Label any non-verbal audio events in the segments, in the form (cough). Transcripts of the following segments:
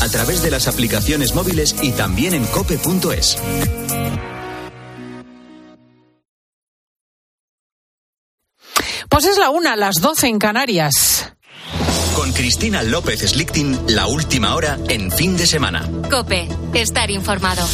a través de las aplicaciones móviles y también en cope.es. Pues es la una, las doce en Canarias. Con Cristina López Slichting, la última hora en fin de semana. Cope, estar informado.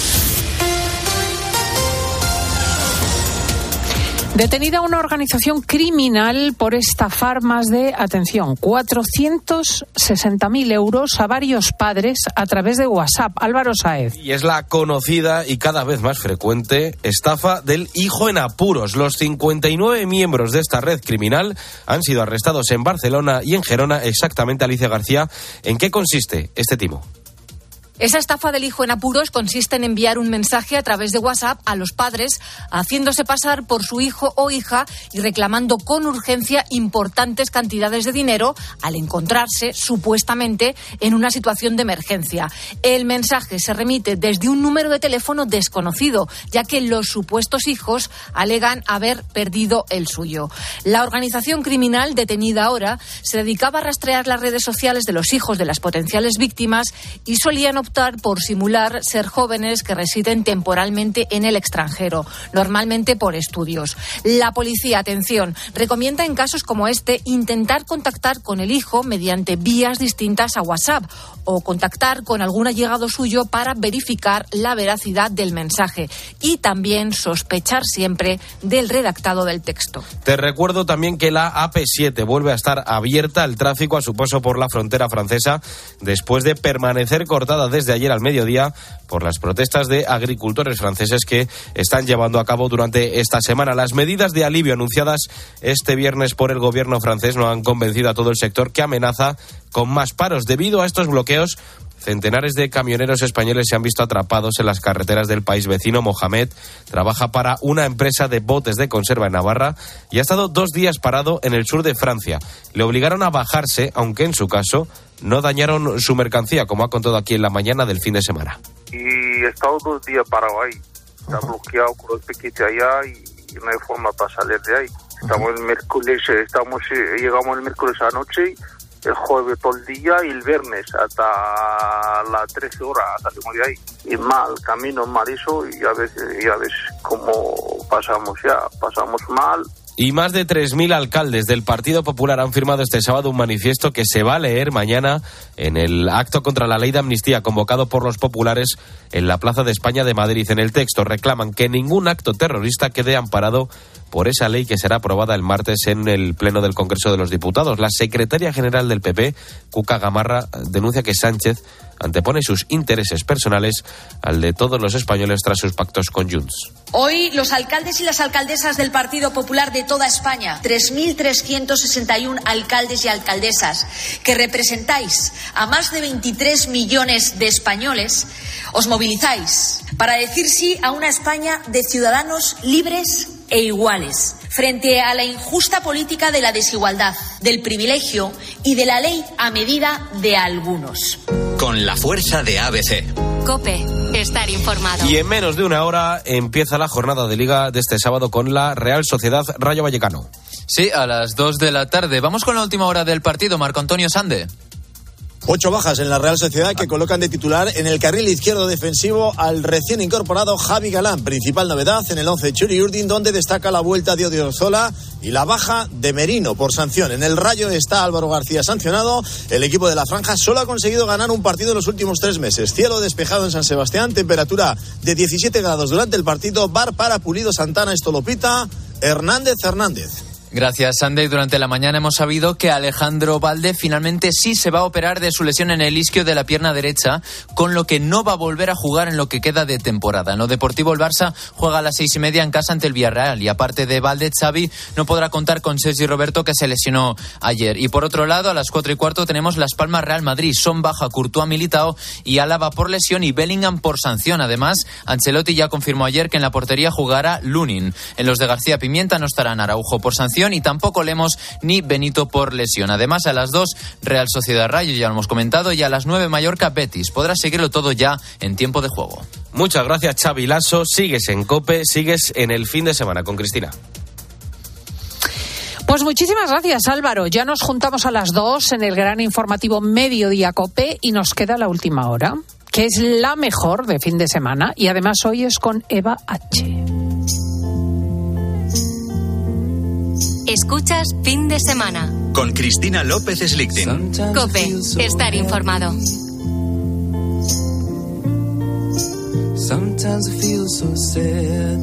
Detenida una organización criminal por estafar más de, atención, 460.000 euros a varios padres a través de WhatsApp. Álvaro Saez. Y es la conocida y cada vez más frecuente estafa del hijo en apuros. Los 59 miembros de esta red criminal han sido arrestados en Barcelona y en Gerona. Exactamente, Alicia García, ¿en qué consiste este timo? Esa estafa del hijo en apuros consiste en enviar un mensaje a través de WhatsApp a los padres, haciéndose pasar por su hijo o hija y reclamando con urgencia importantes cantidades de dinero al encontrarse supuestamente en una situación de emergencia. El mensaje se remite desde un número de teléfono desconocido, ya que los supuestos hijos alegan haber perdido el suyo. La organización criminal detenida ahora se dedicaba a rastrear las redes sociales de los hijos de las potenciales víctimas y solían optar por simular ser jóvenes que residen temporalmente en el extranjero, normalmente por estudios. La policía, atención, recomienda en casos como este intentar contactar con el hijo mediante vías distintas a WhatsApp o contactar con algún allegado suyo para verificar la veracidad del mensaje y también sospechar siempre del redactado del texto. Te recuerdo también que la AP7 vuelve a estar abierta al tráfico a su paso por la frontera francesa después de permanecer cortada desde ayer al mediodía por las protestas de agricultores franceses que están llevando a cabo durante esta semana. Las medidas de alivio anunciadas este viernes por el gobierno francés no han convencido a todo el sector que amenaza con más paros. Debido a estos bloqueos, Centenares de camioneros españoles se han visto atrapados en las carreteras del país vecino. Mohamed trabaja para una empresa de botes de conserva en Navarra y ha estado dos días parado en el sur de Francia. Le obligaron a bajarse, aunque en su caso no dañaron su mercancía, como ha contado aquí en la mañana del fin de semana. Y he estado dos días parado ahí. Está bloqueado con los piquetes allá y no hay forma para salir de ahí. Estamos el miércoles, estamos, eh, llegamos el miércoles anoche el jueves todo el día y el viernes hasta las 13 horas salimos de ahí. Y mal, camino mal eso y a veces ya ves cómo pasamos ya, pasamos mal. Y más de 3.000 alcaldes del Partido Popular han firmado este sábado un manifiesto que se va a leer mañana en el acto contra la ley de amnistía convocado por los populares en la Plaza de España de Madrid. En el texto reclaman que ningún acto terrorista quede amparado por esa ley que será aprobada el martes en el Pleno del Congreso de los Diputados. La secretaria general del PP, Cuca Gamarra, denuncia que Sánchez antepone sus intereses personales al de todos los españoles tras sus pactos con Junts. Hoy los alcaldes y las alcaldesas del Partido Popular de toda España, 3.361 alcaldes y alcaldesas, que representáis a más de 23 millones de españoles, os movilizáis para decir sí a una España de ciudadanos libres e iguales frente a la injusta política de la desigualdad, del privilegio y de la ley a medida de algunos. Con la fuerza de ABC. Cope, estar informado. Y en menos de una hora empieza la jornada de liga de este sábado con la Real Sociedad Rayo Vallecano. Sí, a las 2 de la tarde. Vamos con la última hora del partido, Marco Antonio Sande. Ocho bajas en la Real Sociedad que colocan de titular en el carril izquierdo defensivo al recién incorporado Javi Galán. Principal novedad en el 11 Churi Urdin, donde destaca la vuelta de Odiozola y la baja de Merino por sanción. En el Rayo está Álvaro García sancionado. El equipo de la Franja solo ha conseguido ganar un partido en los últimos tres meses. Cielo despejado en San Sebastián, temperatura de 17 grados durante el partido. Bar para Pulido Santana, Estolopita, Hernández Hernández. Gracias, Sandy. Durante la mañana hemos sabido que Alejandro Valde finalmente sí se va a operar de su lesión en el isquio de la pierna derecha, con lo que no va a volver a jugar en lo que queda de temporada. En lo deportivo, el Barça juega a las seis y media en casa ante el Villarreal y aparte de Valde, Xavi no podrá contar con Sergi Roberto que se lesionó ayer. Y por otro lado, a las cuatro y cuarto tenemos Las Palmas Real Madrid. Son baja Courtois Militao y Álava por lesión y Bellingham por sanción. Además, Ancelotti ya confirmó ayer que en la portería jugará Lunin. En los de García Pimienta no estarán Araujo por sanción y tampoco Lemos ni Benito por lesión. Además, a las 2, Real Sociedad Rayo, ya lo hemos comentado, y a las 9, Mallorca Betis. Podrás seguirlo todo ya en tiempo de juego. Muchas gracias, Xavi Lasso. Sigues en COPE, sigues en el fin de semana con Cristina. Pues muchísimas gracias, Álvaro. Ya nos juntamos a las dos en el gran informativo Mediodía Cope y nos queda la última hora, que es la mejor de fin de semana y además hoy es con Eva H. Escuchas fin de semana. Con Cristina López Slichting. Cope, estar informado. Sometimes I feel so sad.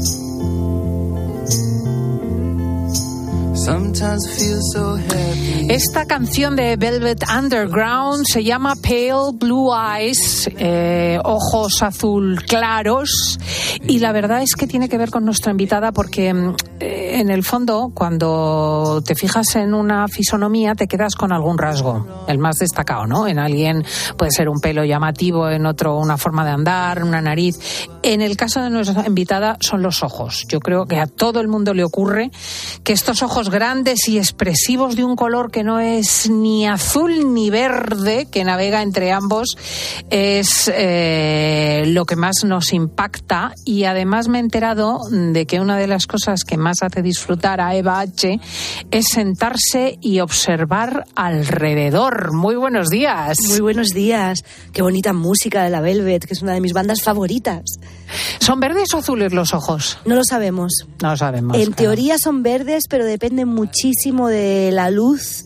Esta canción de Velvet Underground se llama Pale Blue Eyes, eh, ojos azul claros, y la verdad es que tiene que ver con nuestra invitada porque mm, eh, en el fondo cuando te fijas en una fisonomía te quedas con algún rasgo, el más destacado, ¿no? En alguien puede ser un pelo llamativo, en otro una forma de andar, una nariz. En el caso de nuestra invitada son los ojos. Yo creo que a todo el mundo le ocurre que estos ojos grandes y expresivos de un color que no es ni azul ni verde, que navega entre ambos, es eh, lo que más nos impacta. Y además me he enterado de que una de las cosas que más hace disfrutar a Eva H es sentarse y observar alrededor. Muy buenos días. Muy buenos días. Qué bonita música de la Velvet, que es una de mis bandas favoritas. ¿Son verdes o azules los ojos? No lo sabemos. No lo sabemos. En claro. teoría son verdes, pero depende muchísimo de la luz.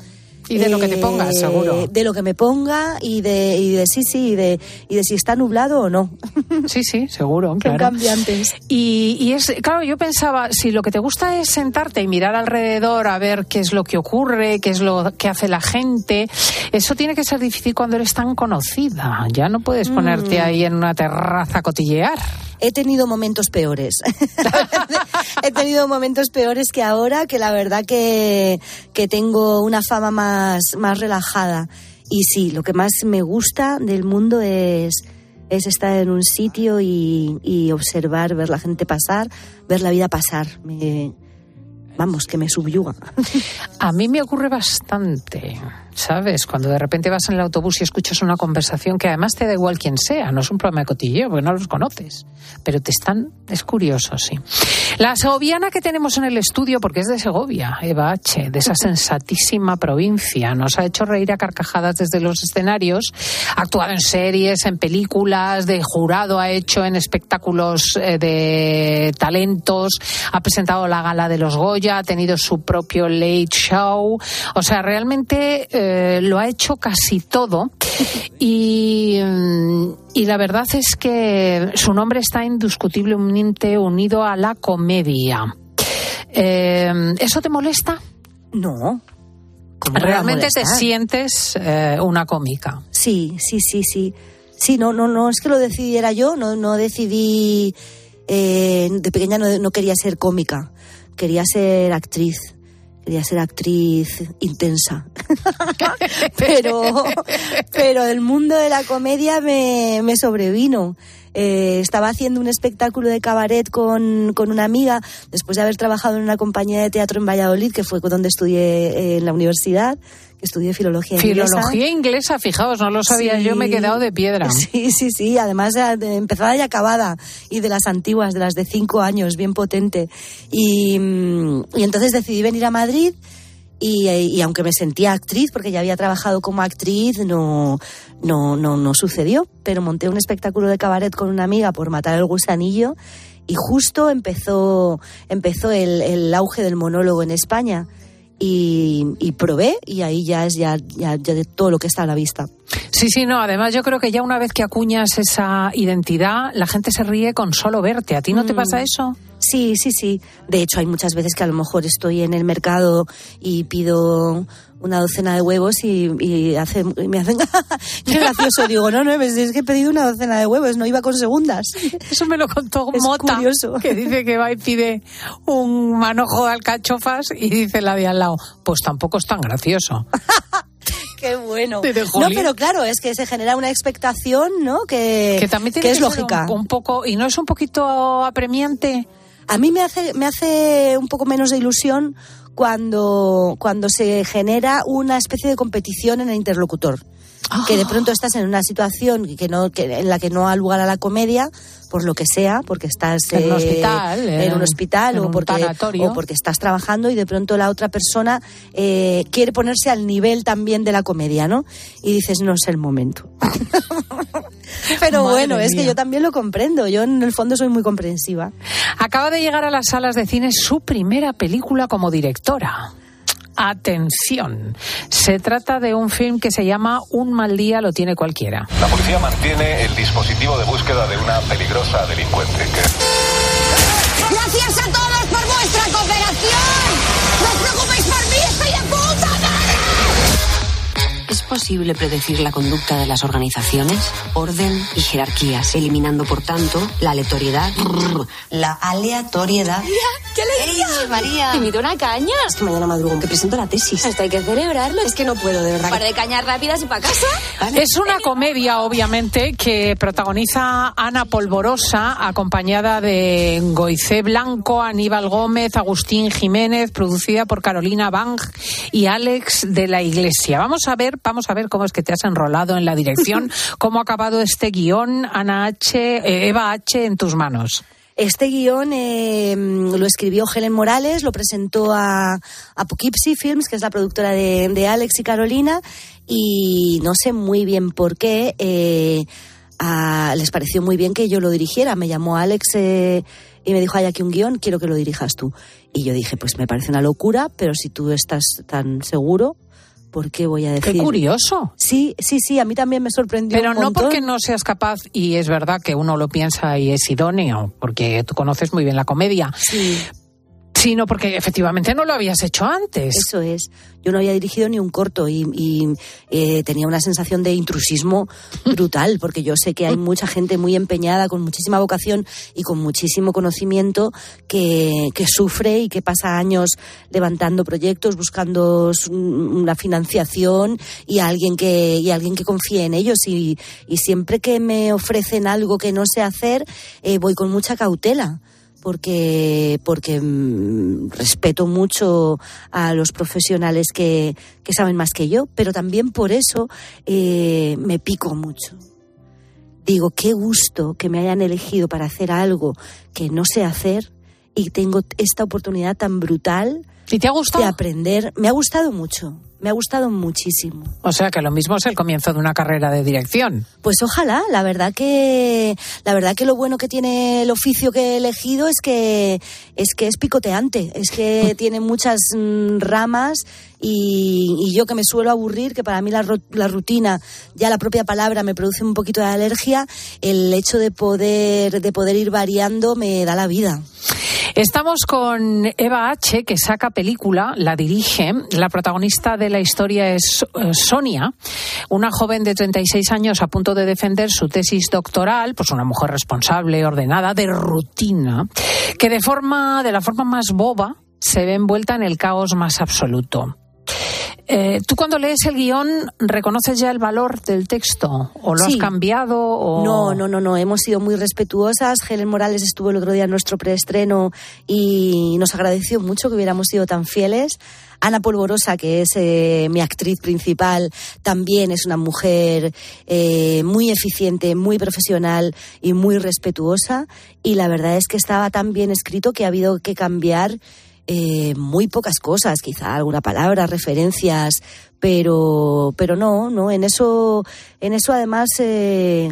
Y de lo que te pongas, eh, seguro. De lo que me ponga y de, y de sí, sí, y de, y de si está nublado o no. (laughs) Sí, sí, seguro, claro. cambiantes. Y, y es, claro, yo pensaba, si lo que te gusta es sentarte y mirar alrededor a ver qué es lo que ocurre, qué es lo que hace la gente, eso tiene que ser difícil cuando eres tan conocida. Ya no puedes ponerte ahí en una terraza a cotillear. He tenido momentos peores. (laughs) He tenido momentos peores que ahora, que la verdad que, que tengo una fama más, más relajada. Y sí, lo que más me gusta del mundo es, es estar en un sitio y, y observar, ver la gente pasar, ver la vida pasar. Me, vamos, que me subyuga. A mí me ocurre bastante, ¿sabes? Cuando de repente vas en el autobús y escuchas una conversación que además te da igual quién sea, no es un problema de cotilleo, porque no los conoces, pero te están, es curioso, sí. La segoviana que tenemos en el estudio, porque es de Segovia, Eva H., de esa sensatísima provincia, nos ha hecho reír a carcajadas desde los escenarios, ha actuado en series, en películas, de jurado ha hecho en espectáculos eh, de talentos, ha presentado la gala de los Goya, ha tenido su propio late show, o sea, realmente eh, lo ha hecho casi todo (laughs) y, mm, y la verdad es que su nombre está indiscutiblemente unido a la comedia. Eh, ¿Eso te molesta? No. ¿Cómo me va a ¿Realmente te sientes eh, una cómica? Sí, sí, sí, sí. Sí, no, no, no es que lo decidiera yo, no, no decidí. eh, de pequeña no, no quería ser cómica, quería ser actriz. Quería ser actriz intensa. (laughs) pero, pero el mundo de la comedia me, me sobrevino. Eh, estaba haciendo un espectáculo de cabaret con, con una amiga después de haber trabajado en una compañía de teatro en Valladolid, que fue donde estudié eh, en la universidad, estudié filología inglesa. Filología inglesa, fijaos, no lo sabía Sí. yo, me he quedado de piedra. (laughs) Sí, sí, sí. Además, de empezada y acabada. Y de las antiguas, de las de cinco años, bien potente. Y, mm, y entonces decidí venir a Madrid. Y, y aunque me sentía actriz, porque ya había trabajado como actriz, no, no, no, no sucedió. Pero monté un espectáculo de cabaret con una amiga por matar el gusanillo. Y justo empezó, empezó el, el auge del monólogo en España. Y, y probé, y ahí ya es ya, ya, ya de todo lo que está a la vista. Sí, sí, no. Además, yo creo que ya una vez que acuñas esa identidad, la gente se ríe con solo verte. ¿A ti no te Mm. pasa eso? Sí, sí, sí. De hecho, hay muchas veces que a lo mejor estoy en el mercado y pido una docena de huevos y, y hace, y me hacen (laughs) qué gracioso. Digo, no, no, pues es que he pedido una docena de huevos, no iba con segundas. Eso me lo contó Es Mota, curioso. que dice que va y pide un manojo de alcachofas y dice la de al lado, pues tampoco es tan gracioso. (laughs) Qué bueno. No, pero claro, es que se genera una expectación, ¿no? Que, Que también tiene que es ser lógica. Un, un poco, y no es un poquito apremiante. A mí me hace, me hace un poco menos de ilusión cuando, cuando se genera una especie de competición en el interlocutor. que de pronto estás en una situación que no, que, en la que no ha lugar a la comedia, por lo que sea, porque estás En un eh, hospital, en en- un hospital en o, un porque, o porque estás trabajando y de pronto la otra persona eh, quiere ponerse al nivel también de la comedia, ¿no? Y dices, no es el momento. (laughs) Pero Madre bueno, es que yo también lo comprendo. Yo en el fondo soy muy comprensiva. Acaba de llegar a las salas de cine su primera película como directora. Atención, se trata de un film que se llama Un mal día lo tiene cualquiera. La policía mantiene el dispositivo de búsqueda de una peligrosa delincuente que Gracias a todos por vuestra cooperación. Posible predecir la conducta de las organizaciones? Orden y jerarquías, eliminando por tanto la aleatoriedad. La aleatoriedad. ¡Qué alegría! María! ¿Te invito una caña? Es que mañana madrugo, que presento la tesis. Esto hay que celebrarlo. Es que no puedo, de verdad. Para de cañas rápidas y para casa. Es una comedia, obviamente, que protagoniza Ana Polvorosa, acompañada de Goicé Blanco, Aníbal Gómez, Agustín Jiménez, producida por Carolina Bang y Alex de la Iglesia. Vamos a ver, vamos a ver cómo es que te has enrolado en la dirección, (laughs) cómo ha acabado este guion, Ana H, eh, Eva H, en tus manos. Este guion eh, lo escribió Helen Morales, lo presentó a, a Poughkeepsie Films, que es la productora de, de Alex y Carolina, y no sé muy bien por qué. eh, a- les pareció muy bien que yo lo dirigiera. Me llamó Alex eh, y me dijo, hay aquí un guion, quiero que lo dirijas tú. Y yo dije, pues me parece una locura, pero si tú estás tan seguro, ¿por qué voy a decir? Qué curioso. Sí, sí, sí, a mí también me sorprendió. Pero un no porque no seas capaz, y es verdad que uno lo piensa y es idóneo, porque tú conoces muy bien la comedia, Sí. Sino porque efectivamente no lo habías hecho antes. Eso es. Yo no había dirigido ni un corto y, y, eh, tenía una sensación de intrusismo (laughs) brutal, porque yo sé que hay mucha gente muy empeñada, con muchísima vocación y con muchísimo conocimiento que, que sufre y que pasa años levantando proyectos, buscando s- una financiación y alguien que, y alguien que confíe en ellos. Y, y siempre que me ofrecen algo que no sé hacer, eh, voy con mucha cautela porque, porque mm, respeto mucho a los profesionales que, que saben más que yo, pero también por eso eh, me pico mucho. Digo, qué gusto que me hayan elegido para hacer algo que no sé hacer y tengo esta oportunidad tan brutal ¿Y te ha gustado? de aprender. Me ha gustado mucho, me ha gustado muchísimo. O sea que lo mismo es el comienzo de una carrera de dirección. Pues ojalá, la verdad que la verdad que lo bueno que tiene el oficio que he elegido es que es que es picoteante, es que (laughs) tiene muchas mm, ramas y, y yo que me suelo aburrir, que para mí la, la rutina, ya la propia palabra me produce un poquito de alergia, el hecho de poder de poder ir variando me da la vida. Estamos con Eva H., que saca película, la dirige. La protagonista de la historia es eh, Sonia, una joven de 36 años a punto de defender su tesis doctoral, pues una mujer responsable, ordenada, de rutina, que de forma, de la forma más boba, se ve envuelta en el caos más absoluto. Eh, ¿Tú cuando lees el guion reconoces ya el valor del texto? ¿O lo has cambiado? O... No, no, no, no. Hemos sido muy respetuosas. Helen Morales estuvo el otro día en nuestro preestreno y nos agradeció mucho que hubiéramos sido tan fieles. Ana Polvorosa, que es eh, mi actriz principal, también es una mujer eh, muy eficiente, muy profesional y muy respetuosa. Y la verdad es que estaba tan bien escrito que ha habido que cambiar eh, muy pocas cosas, quizá alguna palabra, referencias, pero, pero no, no, en eso, en eso además eh,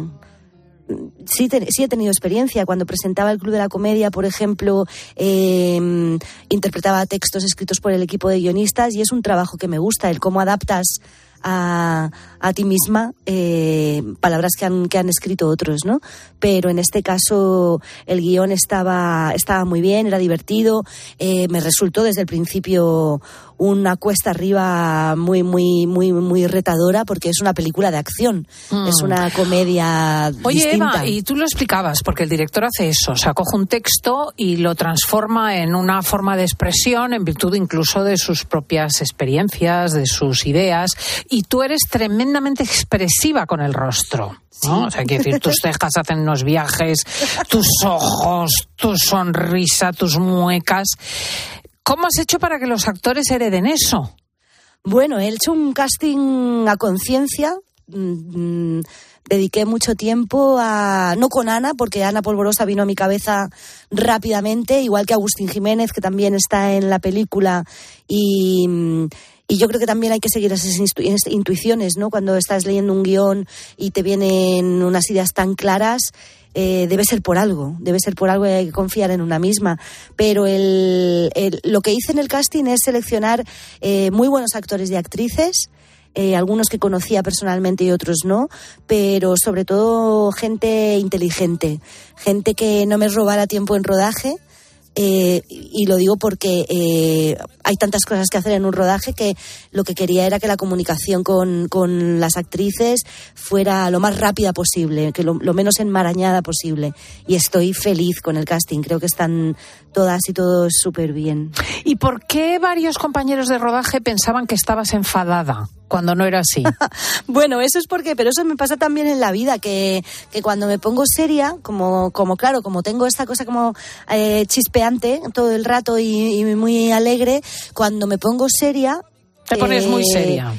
sí, sí he tenido experiencia. Cuando presentaba el Club de la Comedia, por ejemplo, eh, interpretaba textos escritos por el equipo de guionistas y es un trabajo que me gusta, el cómo adaptas a, a ti misma eh, palabras que han, que han escrito otros, ¿no? Pero en este caso el guion estaba, estaba muy bien, era divertido, eh, me resultó desde el principio una cuesta arriba muy, muy, muy, muy retadora porque es una película de acción, Mm. es una comedia Oye, distinta. Eva, y tú lo explicabas, porque el director hace eso, o sea, coge un texto y lo transforma en una forma de expresión en virtud incluso de sus propias experiencias, de sus ideas, y tú eres tremendamente expresiva con el rostro. ¿no? O sea, quiero decir, tus cejas hacen unos viajes, tus ojos, tu sonrisa, tus muecas. ¿Cómo has hecho para que los actores hereden eso? Bueno, he hecho un casting a conciencia mm, dediqué mucho tiempo a, no con Ana, porque Ana Polvorosa vino a mi cabeza rápidamente, igual que Agustín Jiménez, que también está en la película, y, mm, y yo creo que también hay que seguir esas intuiciones, ¿no? Cuando estás leyendo un guion y te vienen unas ideas tan claras, eh, debe ser por algo, debe ser por algo y hay que confiar en una misma. Pero el, el- lo que hice en el casting es seleccionar eh, muy buenos actores y actrices, eh, algunos que conocía personalmente y otros no, pero sobre todo gente inteligente, gente que no me robara tiempo en rodaje. Eh, y lo digo porque eh, hay tantas cosas que hacer en un rodaje que lo que quería era que la comunicación con, con las actrices fuera lo más rápida posible, que lo, lo menos enmarañada posible. Y estoy feliz con el casting, creo que están todas y todos súper bien. ¿Y por qué varios compañeros de rodaje pensaban que estabas enfadada cuando no era así? (laughs) Bueno, eso es porque, pero eso me pasa también en la vida, que, que cuando me pongo seria, como, como claro, como tengo esta cosa como eh, chispeante todo el rato y, y muy alegre, cuando me pongo seria... Te pones muy seria.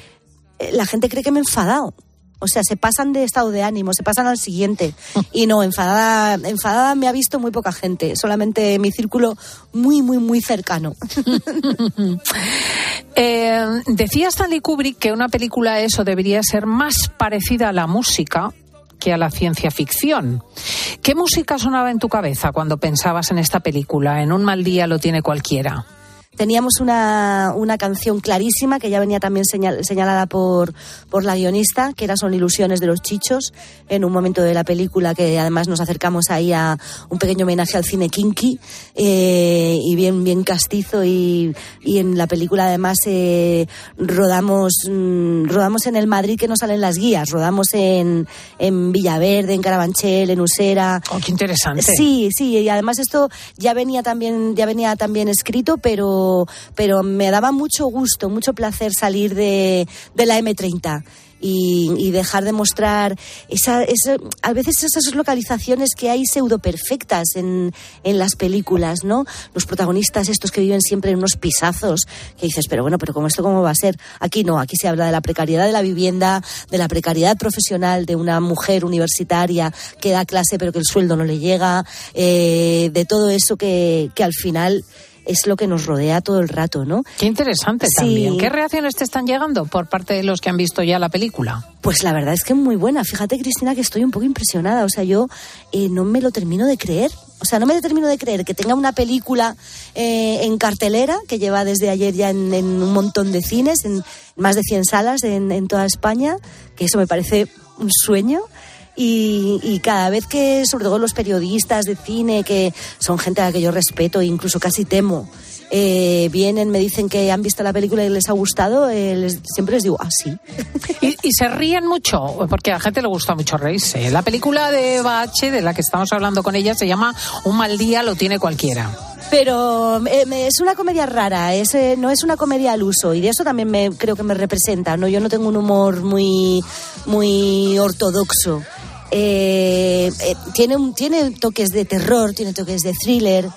eh, La gente cree que me he enfadado. O sea, se pasan de estado de ánimo, se pasan al siguiente. Y no, enfadada, enfadada me ha visto muy poca gente, solamente mi círculo muy, muy, muy cercano. (laughs) Eh, decía Stanley Kubrick que una película eso debería ser más parecida a la música que a la ciencia ficción. ¿Qué música sonaba en tu cabeza cuando pensabas en esta película? En un mal día lo tiene cualquiera. Teníamos una, una canción clarísima que ya venía también señal- señalada por, por la guionista, que era Son ilusiones de los chichos, en un momento de la película que además nos acercamos ahí a un pequeño homenaje al cine kinky eh, y bien, bien castizo y, y en la película además eh, rodamos, mm, rodamos en el Madrid que no salen las guías, rodamos en, en Villaverde, en Carabanchel, en Usera. Oh, qué interesante. Sí, sí, y además esto ya venía también, ya venía también escrito, pero, pero me daba mucho gusto, mucho placer salir de, de la M30. Y, y dejar de mostrar esa, esa- a veces esas localizaciones que hay pseudo perfectas en, en las películas, ¿no? Los protagonistas estos que viven siempre en unos pisazos, que dices, pero bueno, pero ¿cómo esto cómo va a ser? Aquí no, aquí se habla de la precariedad de la vivienda, de la precariedad profesional de una mujer universitaria que da clase pero que el sueldo no le llega, eh, de todo eso que, que al final es lo que nos rodea todo el rato, ¿no? Qué interesante Sí. también. ¿Qué reacciones te están llegando por parte de los que han visto ya la película? Pues la verdad es que muy buena. Fíjate, Cristina, que estoy un poco impresionada. O sea, yo eh, no me lo termino de creer. O sea, no me lo termino de creer que tenga una película eh, en cartelera, que lleva desde ayer ya en, en un montón de cines, en más de 100 salas en, en toda España, que eso me parece un sueño. Y, y cada vez que, sobre todo los periodistas de cine, que son gente a la que yo respeto e incluso casi temo, eh, vienen, me dicen que han visto la película y les ha gustado, eh, les- siempre les digo, ah, sí. (laughs) Y, y se ríen mucho, porque a la gente le gusta mucho reírse. La película de Bache, de la que estamos hablando con ella, se llama Un mal día lo tiene cualquiera. Pero eh, es una comedia rara, es, eh, no es una comedia al uso y de eso también me, creo que me representa. ¿no? Yo no tengo un humor muy, muy ortodoxo. Eh, eh, tiene, un- tiene toques de terror, tiene toques de thriller,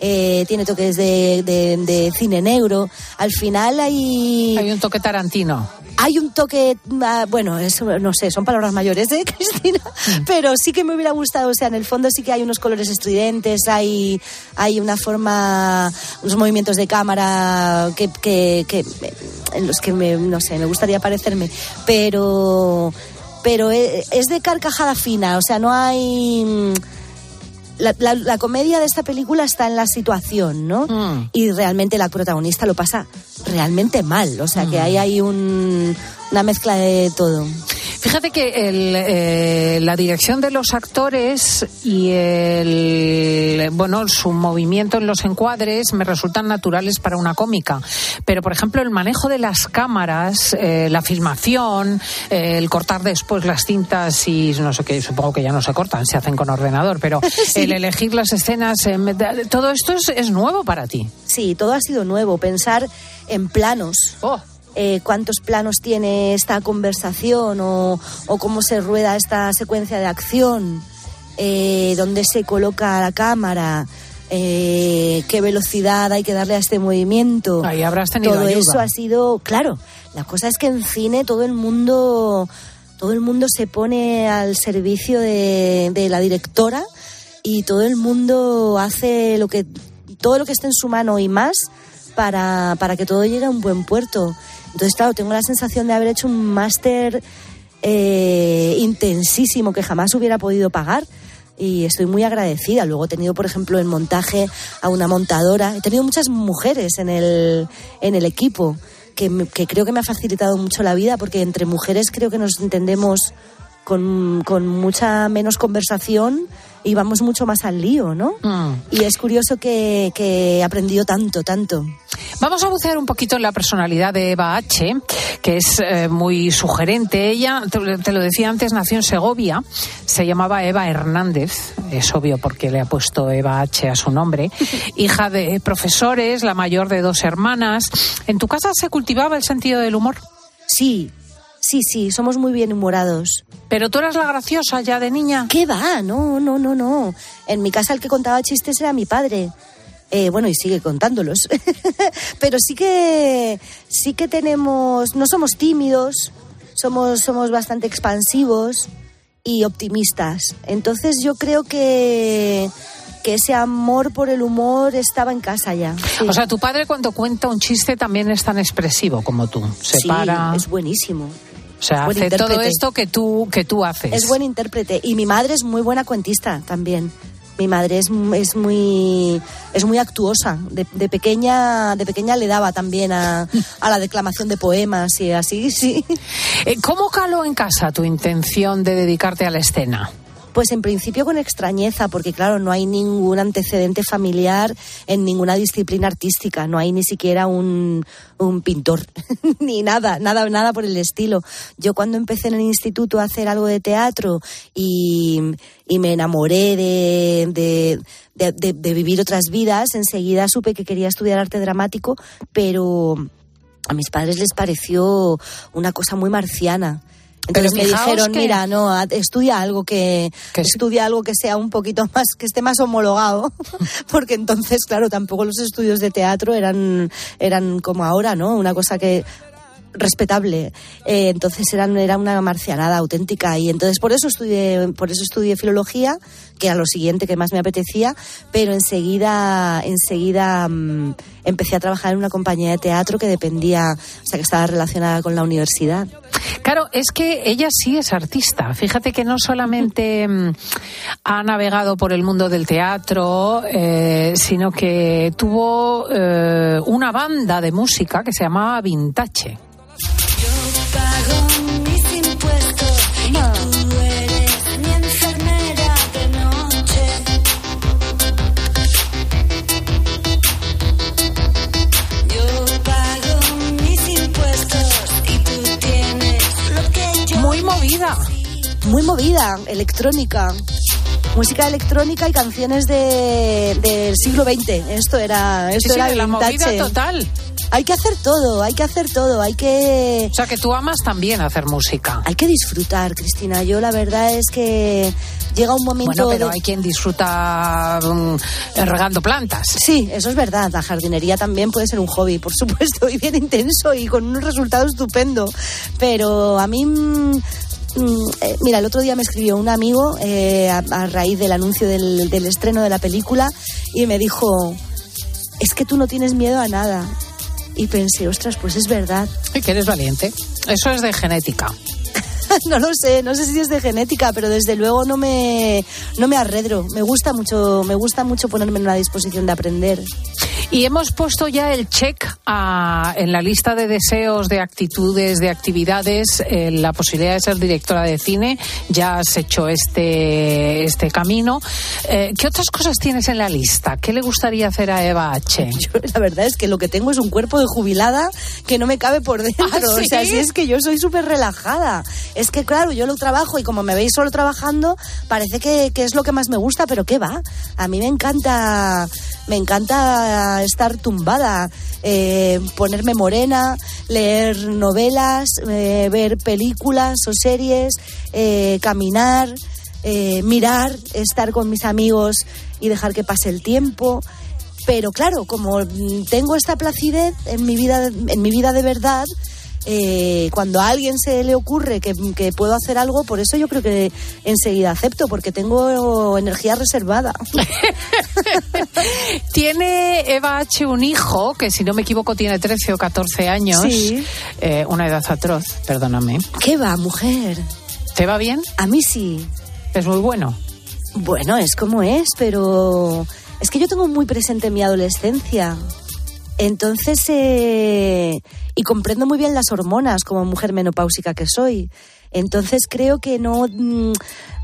eh, tiene toques de, de- de cine negro. Al final hay... Hay un toque tarantino. Hay un toque, ah, bueno, eso no sé, son palabras mayores, ¿eh, (laughs) Cristina? Pero sí que me hubiera gustado, o sea, en el fondo sí que hay unos colores estridentes, hay, hay una forma, unos movimientos de cámara que, que, que- en los que me, no sé, me gustaría parecerme, pero, pero e- es de carcajada fina, o sea, no hay... mm, La, la- la comedia de esta película está en la situación, ¿no? Y realmente la protagonista lo pasa realmente mal. O sea, que ahí hay un- una mezcla de todo. Fíjate que el, eh, la dirección de los actores y el, bueno, su movimiento en los encuadres me resultan naturales para una cómica. Pero, por ejemplo, el manejo de las cámaras, eh, la filmación, eh, el cortar después las cintas y no sé qué, supongo que ya no se cortan, se hacen con ordenador, pero (laughs) el elegir las escenas, todo esto es, es nuevo para ti. Sí, todo ha sido nuevo. Pensar en planos. Eh, cuántos planos tiene esta conversación o, o cómo se rueda esta secuencia de acción, eh, dónde se coloca la cámara, eh, qué velocidad hay que darle a este movimiento. Ahí habrás tenido Todo ayuda. eso ha sido, claro, la cosa es que en cine todo el mundo todo el mundo se pone al servicio de, de la directora y todo el mundo hace lo que todo lo que esté en su mano y más para, para que todo llegue a un buen puerto. Entonces, claro, tengo la sensación de haber hecho un máster eh, intensísimo que jamás hubiera podido pagar y estoy muy agradecida. Luego he tenido, por ejemplo, en montaje a una montadora. He tenido muchas mujeres en el, en el equipo, que, que creo que me ha facilitado mucho la vida, porque entre mujeres creo que nos entendemos con, con mucha menos conversación y vamos mucho más al lío, ¿no? Y es curioso que, que he aprendido tanto, tanto. Vamos a bucear un poquito en la personalidad de Eva H., que es eh, muy sugerente. Ella, te, te lo decía antes, nació en Segovia, se llamaba Eva Hernández, es obvio porque le ha puesto Eva H. a su nombre, (laughs) hija de profesores, la mayor de dos hermanas. ¿En tu casa se cultivaba el sentido del humor? Sí, sí, sí, somos muy bien humorados. ¿Pero tú eras la graciosa ya de niña? ¿Qué va? No, no, no, no. En mi casa el que contaba chistes era mi padre. Eh, bueno, y sigue contándolos. (laughs) Pero sí que, sí que tenemos, no somos tímidos, somos, somos bastante expansivos y optimistas. Entonces yo creo que, que ese amor por el humor estaba en casa ya. Sí. O sea, tu padre cuando cuenta un chiste también es tan expresivo como tú. Se Sí, para. es buenísimo. O sea, hace todo esto que tú, que tú haces. Es buen intérprete. Y mi madre es muy buena cuentista también. Mi madre es, es muy es muy actuosa. De, de pequeña de pequeña le daba también a, a la declamación de poemas y así, sí. Eh, ¿Cómo caló en casa tu intención de dedicarte a la escena? Pues en principio con extrañeza, porque claro, no hay ningún antecedente familiar en ninguna disciplina artística, no hay ni siquiera un, pintor, (laughs) ni nada, nada, nada por el estilo. Yo cuando empecé en el instituto a hacer algo de teatro y, y me enamoré de, de, de- de- de vivir otras vidas, enseguida supe que quería estudiar arte dramático, pero a mis padres les pareció una cosa muy marciana. Entonces Pero me dijeron, que- mira, no, estudia algo que, estudia algo que sea un poquito más, que esté más homologado, (laughs) porque entonces, claro, tampoco los estudios de teatro eran, eran como ahora, ¿no? Una cosa que respetable. Eh, entonces eran, era una marcianada auténtica y entonces por eso estudié, por eso estudié filología, que era lo siguiente que más me apetecía, pero enseguida, enseguida mm, empecé a trabajar en una compañía de teatro que dependía, o sea que estaba relacionada con la universidad. Claro, es que ella sí es artista. Fíjate que no solamente mm, ha navegado por el mundo del teatro, eh, sino que tuvo eh, una banda de música que se llamaba Vintage. Muy movida, electrónica. Música electrónica y canciones de, del siglo XX. Esto era, esto Sí, sí, era de la movida total. Hay que hacer todo, hay que hacer todo, hay que... O sea, que tú amas también hacer música. Hay que disfrutar, Cristina. Yo la verdad es que llega un momento... Bueno, pero de- hay quien disfruta mm, regando plantas. Sí, eso es verdad. La jardinería también puede ser un hobby, por supuesto, (laughs) y bien intenso y con un resultado estupendo. Pero a mí, mm, mira, el otro día me escribió un amigo eh, a, a raíz del anuncio del, del estreno de la película y me dijo, es que tú no tienes miedo a nada. Y pensé, ostras, pues es verdad. Y que eres valiente. Eso es de genética. (laughs) no lo sé, no sé si es de genética, pero desde luego no me, no me arredro. Me gusta mucho, me gusta mucho ponerme en una disposición de aprender. Y hemos puesto ya el check a- en la lista de deseos, de actitudes, de actividades, eh, la posibilidad de ser directora de cine. Ya has hecho este, este camino. Eh, ¿Qué otras cosas tienes en la lista? ¿Qué le gustaría hacer a Eva H? (laughs) Yo, la verdad es que lo que tengo es un cuerpo de jubilada que no me cabe por dentro. ¿Ah, sí? O sea, si es que yo soy súper relajada. Es que, claro, yo lo trabajo y como me veis solo trabajando, parece que, es lo que más me gusta, pero ¿qué va? A mí me encanta, me encanta estar tumbada, eh, ponerme morena, leer novelas, eh, ver películas o series, eh, caminar, mirar, estar con mis amigos y dejar que pase el tiempo. Pero claro, como tengo esta placidez en mi vida, en mi vida de verdad, eh, cuando a alguien se le ocurre que, que puedo hacer algo, por eso yo creo que enseguida acepto, porque tengo energía reservada. (laughs) Tiene Eva H. un hijo que, si no me equivoco, tiene 13 o 14 años. Sí. Eh, una edad atroz, perdóname. ¿Qué va, mujer? ¿Te va bien? A mí sí. Es muy bueno. Bueno, es como es, pero es que yo tengo muy presente mi adolescencia. Entonces, eh, y comprendo muy bien las hormonas como mujer menopáusica que soy. Entonces creo que no mm,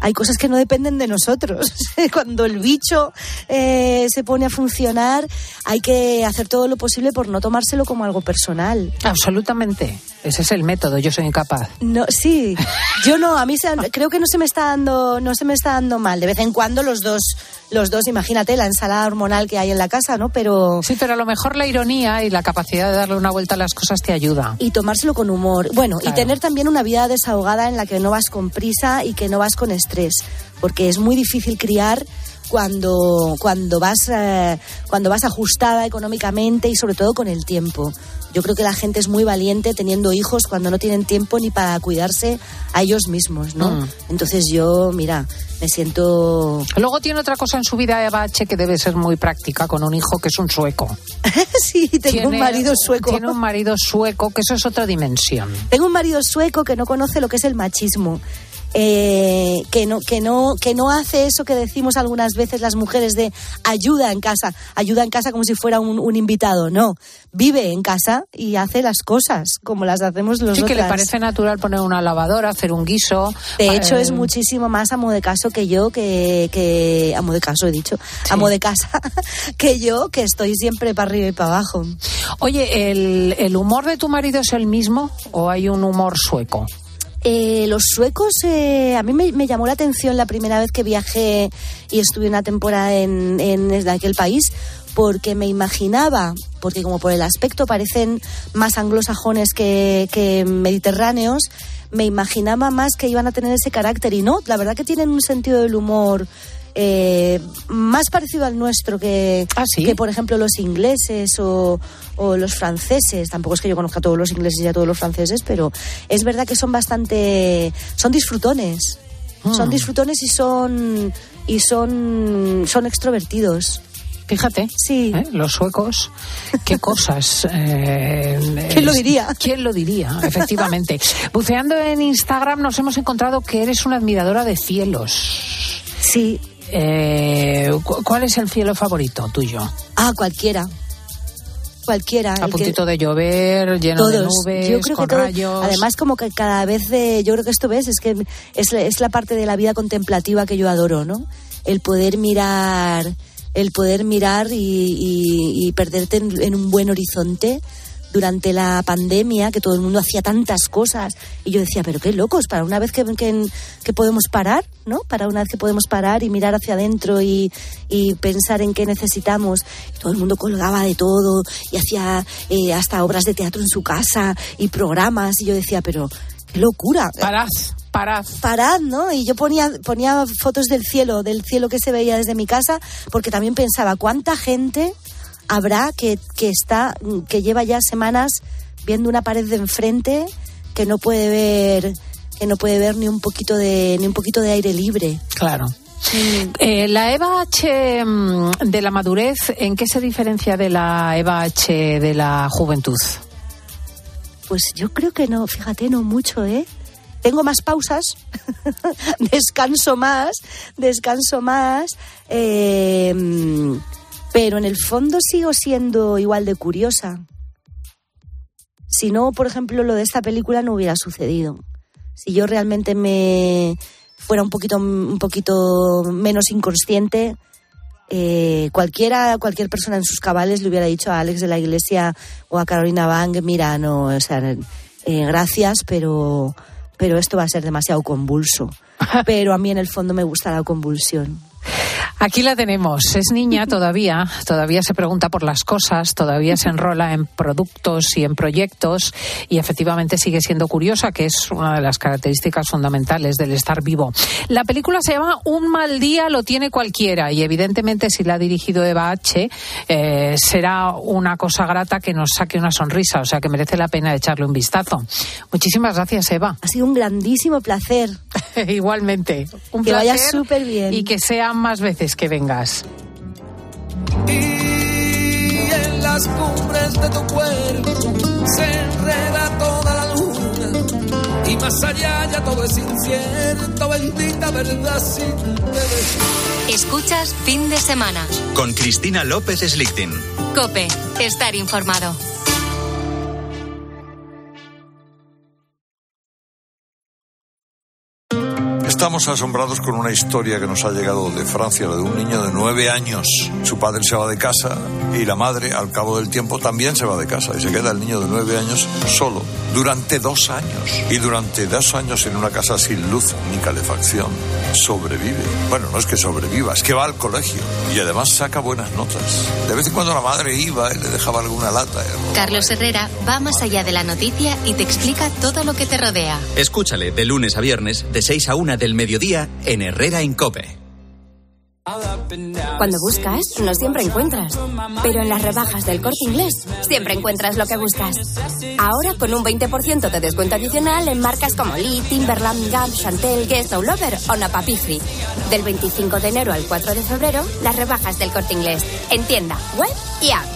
hay cosas que no dependen de nosotros. (laughs) Cuando el bicho eh, se pone a funcionar, hay que hacer todo lo posible por no tomárselo como algo personal. Absolutamente. Ese es el método. Yo soy incapaz. No, sí, (laughs) yo no, a mí se- creo que no se me está dando, no se me está dando mal. De vez en cuando los dos, los dos, imagínate la ensalada hormonal que hay en la casa, ¿no? Pero Sí, pero a lo mejor la ironía y la capacidad de darle una vuelta a las cosas te ayuda. y tomárselo con humor. Bueno, Claro. y tener también una vida desahogada en la que no vas con prisa y que no vas con estrés, porque es muy difícil criar cuando cuando vas eh, cuando vas ajustada económicamente y sobre todo con el tiempo. Yo creo que la gente es muy valiente teniendo hijos cuando no tienen tiempo ni para cuidarse a ellos mismos, ¿no? Mm. Entonces yo, mira, me siento Luego tiene otra cosa en su vida, Eva H., que debe ser muy práctica, con un hijo que es un sueco. (laughs) sí, tengo un Tiene- marido sueco. Tiene un marido sueco, que eso es otra dimensión. Tengo un marido sueco que no conoce lo que es el machismo. Eh, que no que no que no hace eso que decimos algunas veces las mujeres de ayuda en casa ayuda en casa como si fuera un, un invitado no vive en casa y hace las cosas como las hacemos los Sí, que le parece natural poner una lavadora, hacer un guiso. de hecho, Eh, es muchísimo más amo de caso que yo, que, que amo de caso he dicho, amo de casa (laughs) que yo, que estoy siempre para arriba y para abajo. Oye, ¿el, ¿el humor de tu marido es el mismo o hay un humor sueco? Eh, los suecos, eh, a mí me, llamó la atención la primera vez que viajé y estuve una temporada en, en aquel país, porque me imaginaba, porque como por el aspecto parecen más anglosajones que, que mediterráneos, me imaginaba más que iban a tener ese carácter. Y no, la verdad que tienen un sentido del humor eh, más parecido al nuestro que, que por ejemplo los ingleses o, o los franceses. Tampoco es que yo conozca a todos los ingleses y a todos los franceses, pero es verdad que son bastante, son disfrutones, son disfrutones y son y son son extrovertidos. Fíjate, sí. ¿eh? los suecos, qué cosas. (laughs) eh, ¿Quién lo diría? ¿Quién lo diría? Efectivamente. (laughs) Buceando en Instagram nos hemos encontrado que eres una admiradora de cielos. Sí. Eh, cu- ¿Cuál es el cielo favorito tuyo? Ah, cualquiera. Cualquiera. A que- puntito de llover, lleno de nubes, yo creo con que todo- rayos. además como que cada vez de, yo creo que esto ves es que es, la- es la parte de la vida contemplativa que yo adoro, ¿no? El poder mirar, el poder mirar y, y- y perderte en, en un buen horizonte durante la pandemia, que todo el mundo hacía tantas cosas, y yo decía, pero qué locos, para una vez que, que, que podemos parar, ¿no? Para una vez que podemos parar y mirar hacia adentro y, y pensar en qué necesitamos. Y todo el mundo colgaba de todo y hacía eh, hasta obras de teatro en su casa y programas, y yo decía, pero qué locura. Parad, parad. Parad, ¿no? Y yo ponía, ponía fotos del cielo, del cielo que se veía desde mi casa, porque también pensaba, ¿cuánta gente habrá que, que está, que lleva ya semanas viendo una pared de enfrente que no puede ver, que no puede ver ni un poquito de, ni un poquito de aire libre? Claro. Eh, la Eva H mm, de la madurez, ¿en qué se diferencia de la Eva H de la juventud? Pues yo creo que no, fíjate, no mucho, ¿eh? Tengo más pausas, (laughs) descanso más, descanso más, eh, pero en el fondo sigo siendo igual de curiosa. Si no, por ejemplo, lo de esta película no hubiera sucedido. Si yo realmente me fuera un poquito, un poquito menos inconsciente, eh, cualquiera, cualquier persona en sus cabales le hubiera dicho a Alex de la Iglesia o a Carolina Bang, mira, no, o sea, eh, gracias, pero, pero esto va a ser demasiado convulso. (laughs) Pero a mí en el fondo me gusta la convulsión. Aquí la tenemos. Es niña (laughs) todavía, todavía se pregunta por las cosas, todavía se enrola en productos y en proyectos y efectivamente sigue siendo curiosa, que es una de las características fundamentales del estar vivo. La película se llama Un mal día lo tiene cualquiera y evidentemente si la ha dirigido Eva H eh, será una cosa grata que nos saque una sonrisa, o sea que merece la pena echarle un vistazo. Muchísimas gracias, Eva. Ha sido un grandísimo placer. (laughs) Igualmente. Un Que vaya súper bien. Y que más veces que vengas. Y en las cumbres de tu cuerpo se enreda toda la luna. Y más allá ya todo es incierto, bendita verdad sin deber. Escuchas fin de semana. Con Cristina López Slichting. Cope, estar informado. Estamos asombrados con una historia que nos ha llegado de Francia, la de un niño de nueve años. Su padre se va de casa y la madre, al cabo del tiempo, también se va de casa y se queda el niño de nueve años solo durante dos años. Y durante dos años en una casa sin luz ni calefacción. Sobrevive. Bueno, no es que sobreviva, es que va al colegio y además saca buenas notas. De vez en cuando la madre iba y le dejaba alguna lata. Carlos Herrera va más allá de la noticia y te explica todo lo que te rodea. Escúchale de lunes a viernes, de 6 a 1 del mediodía, en Herrera en Cope. Cuando buscas, no siempre encuentras. Pero en las rebajas del corte inglés, siempre encuentras lo que buscas. Ahora con un 20% de descuento adicional en marcas como Lee, Timberland, Gap, Chantel, Guess, All Over o Napapifri. Del 25 de enero al 4 de febrero, las rebajas del corte inglés. En tienda, web y app.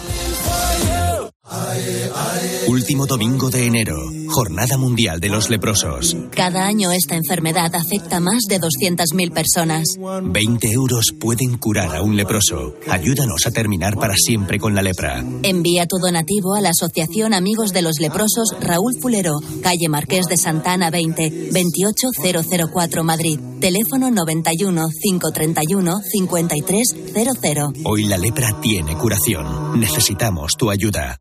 Último domingo de enero, Jornada Mundial de los Leprosos. Cada año esta enfermedad afecta a más de 200.000 personas. 20 euros pueden curar a un leproso. Ayúdanos a terminar para siempre con la lepra. Envía tu donativo a la Asociación Amigos de los Leprosos Raúl Fulero, calle Marqués de Santana 20, 28004 Madrid. Teléfono 91 531 5300. Hoy la lepra tiene curación. Necesitamos tu ayuda.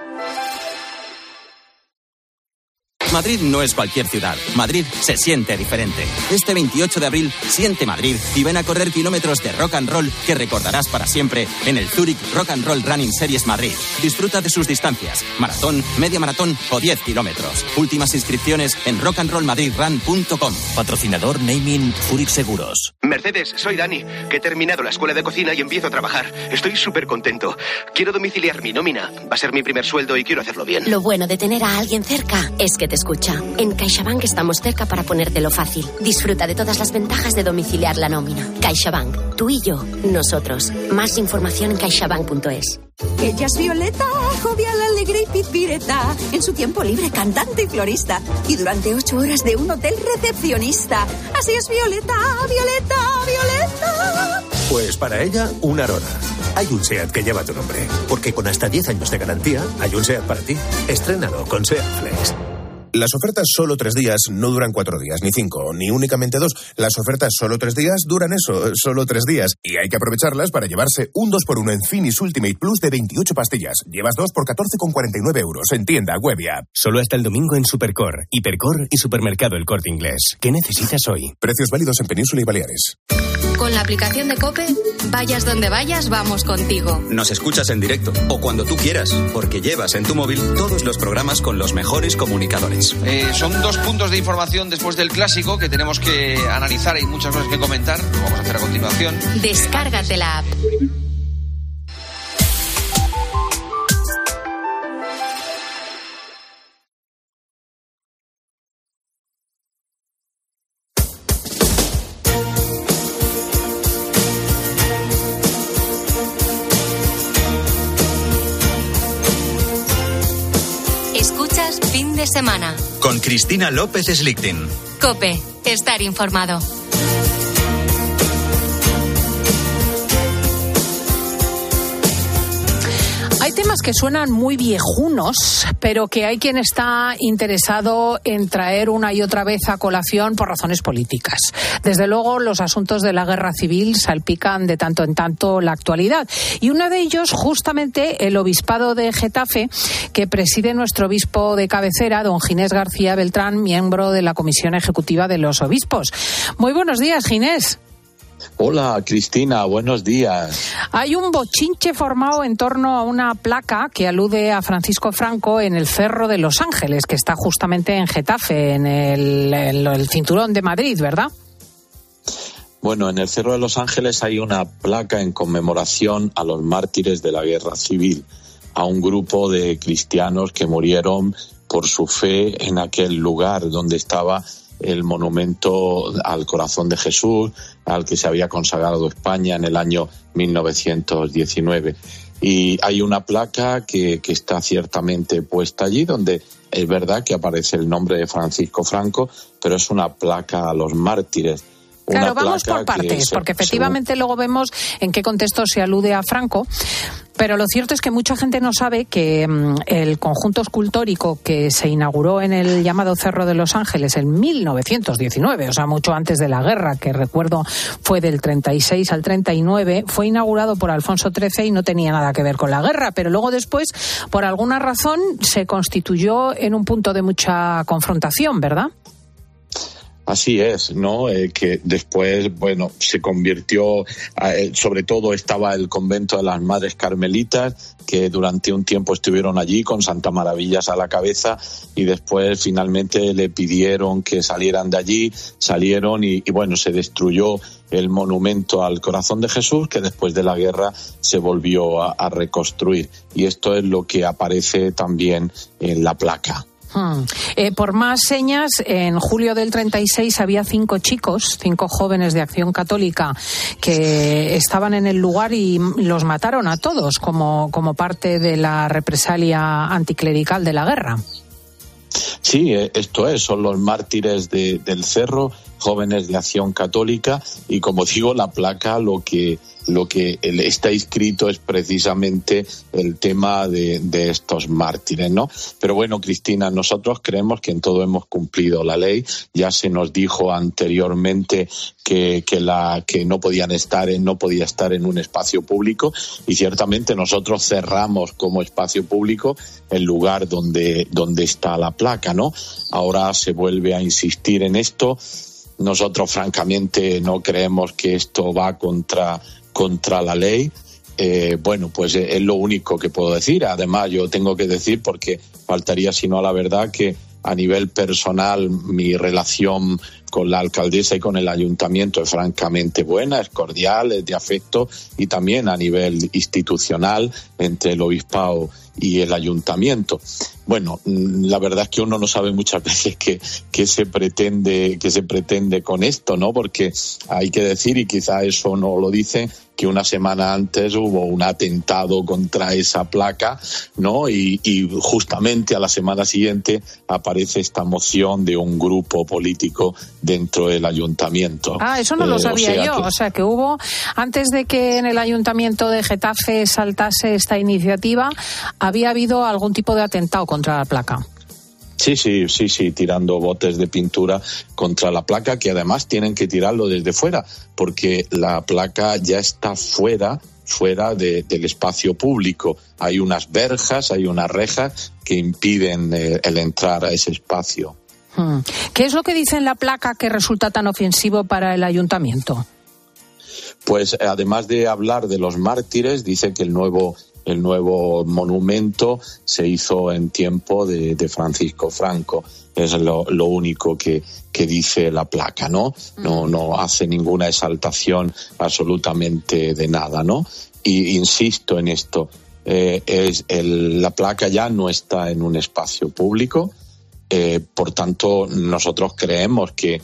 Madrid no es cualquier ciudad. Madrid se siente diferente. Este 28 de abril, siente Madrid y ven a correr kilómetros de rock and roll que recordarás para siempre en el Zurich Rock and Roll Running Series Madrid. Disfruta de sus distancias, maratón, media maratón o 10 kilómetros. Últimas inscripciones en rockandrollmadridrun.com. Patrocinador Naming Zurich Seguros. Mercedes, soy Dani, que he terminado la escuela de cocina y empiezo a trabajar. Estoy súper contento. Quiero domiciliar mi nómina. Va a ser mi primer sueldo y quiero hacerlo bien. Lo bueno de tener a alguien cerca es que te escucha. En CaixaBank estamos cerca para ponértelo fácil. Disfruta de todas las ventajas de domiciliar la nómina. CaixaBank, tú y yo, nosotros. Más información en caixabank.es. Ella es Violeta, jovial, alegre y pizpireta. En su tiempo libre, cantante y florista. Y durante ocho horas de un hotel recepcionista. Así es Violeta, Violeta, Violeta. Pues para ella, un Arona. Hay un SEAT que lleva tu nombre. Porque con hasta 10 años de garantía, hay un SEAT para ti. Estrénalo con SEAT Flex. Las ofertas solo tres días no duran cuatro días, ni cinco, ni únicamente dos. Las ofertas solo tres días duran eso, solo tres días. Y hay que aprovecharlas para llevarse un 2x1 en Finis Ultimate Plus de 28 pastillas. Llevas dos por 14,49 euros en tienda, web y app. Solo hasta el domingo en Supercor, Hipercor y Supermercado El Corte Inglés. ¿Qué necesitas hoy? Precios válidos en Península y Baleares. Con la aplicación de Cope, vayas donde vayas, vamos contigo. Nos escuchas en directo o cuando tú quieras, porque llevas en tu móvil todos los programas con los mejores comunicadores. Eh, son dos puntos de información después del clásico que tenemos que analizar. Hay muchas cosas que comentar. Lo vamos a hacer a continuación. Descárgate la app. Fin de semana. Con Cristina López Slichting. Cope, estar informado. Que suenan muy viejunos, pero que hay quien está interesado en traer una y otra vez a colación por razones políticas. Desde luego, los asuntos de la guerra civil salpican de tanto en tanto la actualidad. Y uno de ellos, justamente, el obispado de Getafe, que preside nuestro obispo de cabecera, don Ginés García Beltrán, miembro de la Comisión Ejecutiva de los Obispos. Muy buenos días, Ginés. Hola Cristina, buenos días. Hay un bochinche formado en torno a una placa que alude a Francisco Franco en el Cerro de Los Ángeles, que está justamente en Getafe, en el, cinturón de Madrid, ¿verdad? Bueno, en el Cerro de Los Ángeles hay una placa en conmemoración a los mártires de la guerra civil, a un grupo de cristianos que murieron por su fe en aquel lugar donde estaba el monumento al corazón de Jesús, al que se había consagrado España en el año 1919. Y hay una placa que, que está ciertamente puesta allí, donde es verdad que aparece el nombre de Francisco Franco, pero es una placa a los mártires. Claro, vamos por partes, porque efectivamente luego vemos en qué contexto se alude a Franco. Pero lo cierto es que mucha gente no sabe que mm, el conjunto escultórico que se inauguró en el llamado Cerro de Los Ángeles en 1919, o sea, mucho antes de la guerra, que recuerdo fue del 36 al 39, fue inaugurado por Alfonso XIII y no tenía nada que ver con la guerra. Pero luego después, por alguna razón, se constituyó en un punto de mucha confrontación, ¿verdad? Así es, ¿no? Eh, que después, bueno, se convirtió, eh, sobre todo estaba el convento de las Madres Carmelitas, que durante un tiempo estuvieron allí con Santa Maravillas a la cabeza y después finalmente le pidieron que salieran de allí, salieron y, y bueno, se destruyó el monumento al corazón de Jesús que después de la guerra se volvió a- a reconstruir. Y esto es lo que aparece también en la placa. Eh, por más señas, en julio del 36 había cinco chicos, cinco jóvenes de Acción Católica, que estaban en el lugar y los mataron a todos como, como parte de la represalia anticlerical de la guerra. Sí, eh, esto es, son los mártires de- del cerro, jóvenes de acción católica y como digo, la placa lo que lo que está inscrito es precisamente el tema de, de estos mártires, ¿no? Pero bueno, Cristina, nosotros creemos que en todo hemos cumplido la ley. Ya se nos dijo anteriormente que, que la que no podían estar en, no podía estar en un espacio público y ciertamente nosotros cerramos como espacio público el lugar donde donde está la placa, ¿no? Ahora se vuelve a insistir en esto. Nosotros francamente no creemos que esto va contra contra la ley. Eh, bueno, pues eh, es lo único que puedo decir. Además, yo tengo que decir, porque faltaría sino a la verdad, que a nivel personal mi relación con la alcaldesa y con el ayuntamiento es francamente buena, es cordial, es de afecto y también a nivel institucional entre el obispado y el ayuntamiento. Bueno, mm, la verdad es que uno no sabe muchas (laughs) veces qué, qué se pretende, qué se pretende con esto, ¿no? Porque hay que decir, y quizá eso no lo dicen, que una semana antes hubo un atentado contra esa placa, ¿no? Y justamente a la semana siguiente aparece esta moción de un grupo político dentro del ayuntamiento. Ah, eso no Eh, lo o sabía sea yo. que- O sea, que hubo, antes de que en el ayuntamiento de Getafe saltase esta iniciativa, había habido algún tipo de atentado contra la placa. Sí, sí, sí, sí, tirando botes de pintura contra la placa, que además tienen que tirarlo desde fuera, porque la placa ya está fuera, fuera de- del espacio público. Hay unas verjas, hay unas rejas que impiden eh, el entrar a ese espacio. Hmm. ¿Qué es lo que dice en la placa que resulta tan ofensivo para el ayuntamiento? Pues además de hablar de los mártires, dice que el nuevo el nuevo monumento se hizo en tiempo de, de Francisco Franco. Es lo, lo único que, que dice la placa, ¿no? No, no hace ninguna exaltación absolutamente de nada, ¿no? Y insisto en esto, eh, es el- la placa ya no está en un espacio público, eh, por tanto nosotros creemos que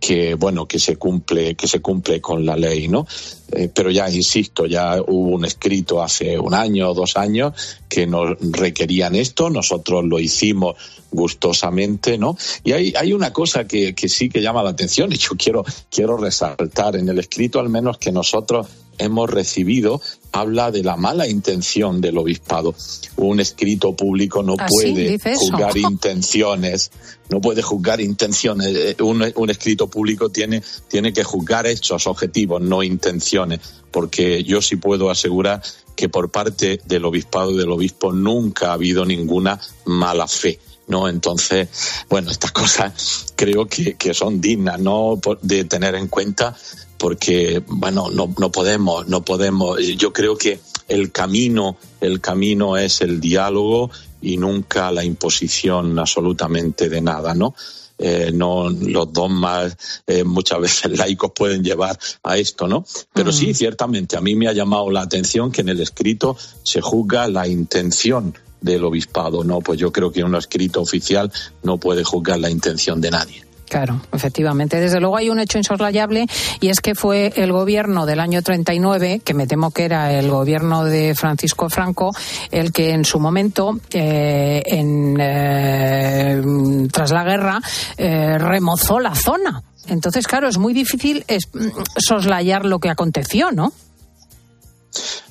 que bueno que se cumple que se cumple con la ley no Eh, pero ya insisto ya hubo un escrito hace un año o dos años que nos requerían esto nosotros lo hicimos gustosamente no y hay hay una cosa que, que sí que llama la atención y yo quiero quiero resaltar en el escrito al menos que nosotros hemos recibido habla de la mala intención del obispado. Un escrito público no ¿Ah, puede juzgar (laughs) intenciones, no puede juzgar intenciones. Eh, Un, un escrito público tiene, tiene que juzgar hechos, objetivos, no intenciones, porque yo sí puedo asegurar que por parte del obispado y del obispo nunca ha habido ninguna mala fe. ¿No? Entonces, bueno, estas cosas creo que, que son dignas, ¿no? De tener en cuenta porque, bueno, no, no podemos, no podemos, yo creo que el camino, el camino es el diálogo y nunca la imposición absolutamente de nada, ¿no? Eh, no los dogmas eh, muchas (laughs) veces laicos pueden llevar a esto, ¿no? Pero sí, ciertamente, a mí me ha llamado la atención que en el escrito se juzga la intención del obispado, ¿no? Pues yo creo que un escrito oficial no puede juzgar la intención de nadie. Claro, efectivamente. Desde luego hay un hecho insoslayable y es que fue el gobierno del año 39, que me temo que era el gobierno de Francisco Franco, el que en su momento, eh, en, eh, tras la guerra, eh, remozó la zona. Entonces, claro, es muy difícil mm, soslayar lo que aconteció, ¿no?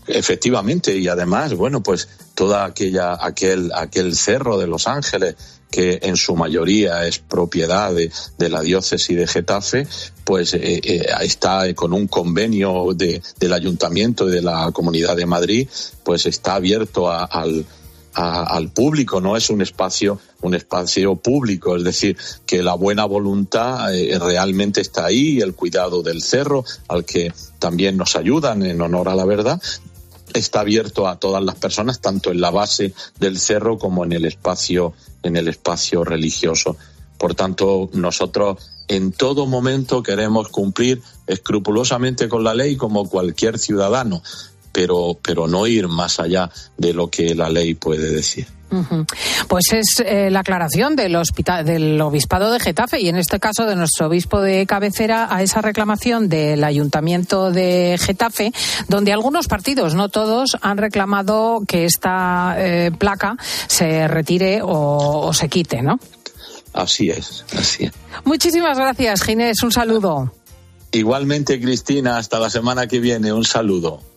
Efectivamente, y además, bueno, pues toda aquella, aquel, aquel cerro de Los Ángeles, que en su mayoría es propiedad de, la diócesis de Getafe, pues eh, eh, está con un convenio de, del ayuntamiento y de la comunidad de Madrid, pues está abierto al, a- al público, no es un espacio un espacio público, es decir, que la buena voluntad eh, realmente está ahí, el cuidado del cerro, al que también nos ayudan en honor a la verdad, está abierto a todas las personas, tanto en la base del cerro como en el espacio, en el espacio religioso. Por tanto, nosotros en todo momento queremos cumplir escrupulosamente con la ley como cualquier ciudadano, pero, pero no ir más allá de lo que la ley puede decir. Pues es eh, la aclaración del, hospital, del obispado de Getafe y en este caso de nuestro obispo de cabecera a esa reclamación del ayuntamiento de Getafe, donde algunos partidos, no todos, han reclamado que esta eh, placa se retire o, o se quite, ¿no? Así es, así es. Muchísimas gracias, Ginés. Un saludo. Igualmente, Cristina, hasta la semana que viene. Un saludo.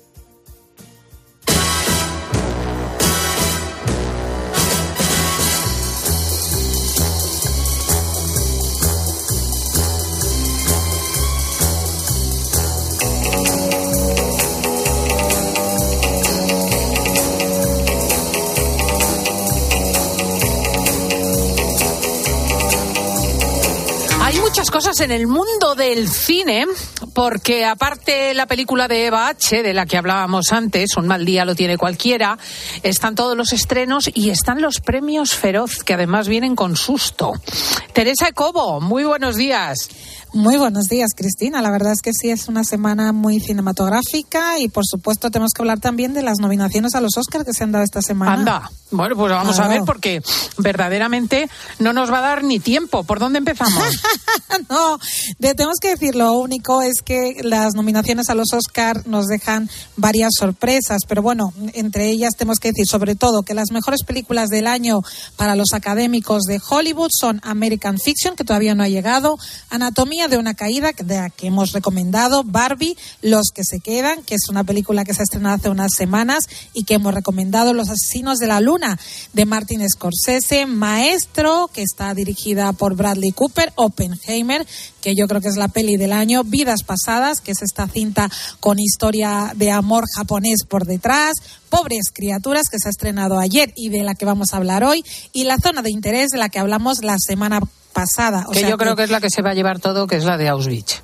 En el mundo del cine, porque aparte la película de Eva H., de la que hablábamos antes, Un mal día lo tiene cualquiera, están todos los estrenos y están los premios Feroz, que además vienen con susto. Teresa Ecobo, muy buenos días. Muy buenos días, Cristina. La verdad es que sí es una semana muy cinematográfica y, por supuesto, tenemos que hablar también de las nominaciones a los Oscars que se han dado esta semana. Anda. Bueno, pues vamos a ver porque verdaderamente no nos va a dar ni tiempo. ¿Por dónde empezamos? (laughs) no, de- tenemos que decir, lo único es que las nominaciones a los Oscar nos dejan varias sorpresas, pero bueno, entre ellas tenemos que decir sobre todo que las mejores películas del año para los académicos de Hollywood son American Fiction, que todavía no ha llegado, Anatomía de una caída, de la que hemos recomendado, Barbie, Los que se quedan, que es una película que se ha estrenado hace unas semanas y que hemos recomendado, Los asesinos de la luna, de Martin Scorsese, Maestro, que está dirigida por Bradley Cooper, Oppenheimer, que yo creo que es la peli del año, Vidas Pasadas, que es esta cinta con historia de amor japonés por detrás, Pobres Criaturas, que se ha estrenado ayer y de la que vamos a hablar hoy, y La Zona de Interés, de la que hablamos la semana. O que sea yo creo que es la que se va a llevar todo, que es la de Auschwitz.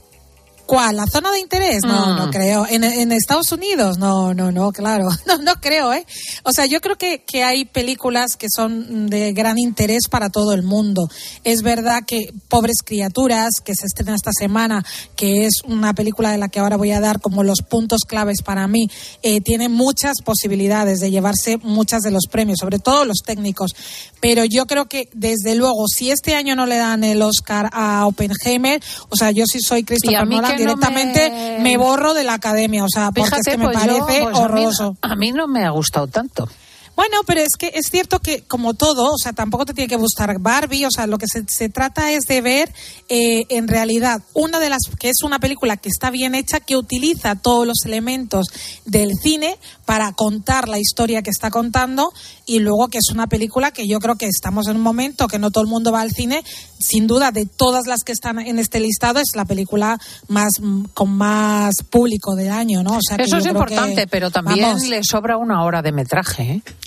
¿Cuál? ¿La zona de interés? No, Mm. no creo. ¿En, en Estados Unidos? No, no, no, claro. (laughs) No, no creo, ¿eh? O sea, yo creo que, que hay películas que son de gran interés para todo el mundo. Es verdad que Pobres Criaturas, que se estrena esta semana, que es una película de la que ahora voy a dar como los puntos claves para mí, eh, tiene muchas posibilidades de llevarse muchas de los premios, sobre todo los técnicos. Pero yo creo que, desde luego, si este año no le dan el Oscar a Oppenheimer, o sea, yo sí soy Christopher Nolan, directamente me- me... borro de la academia, o sea, porque Fíjate, es que me pues yo- parece pues a mí- horroroso. a mí no me ha gustado tanto. Bueno, pero es que es cierto que como todo, o sea, tampoco te tiene que gustar Barbie, o sea, lo que se, se trata es de ver eh, en realidad una de las que es una película que está bien hecha, que utiliza todos los elementos del cine para contar la historia que está contando y luego que es una película que yo creo que estamos en un momento que no todo el mundo va al cine, sin duda de todas las que están en este listado es la película más mm, con más público del año, ¿no? O sea, Eso es que- importante, pero también vamos, le sobra una hora de metraje. ¿eh?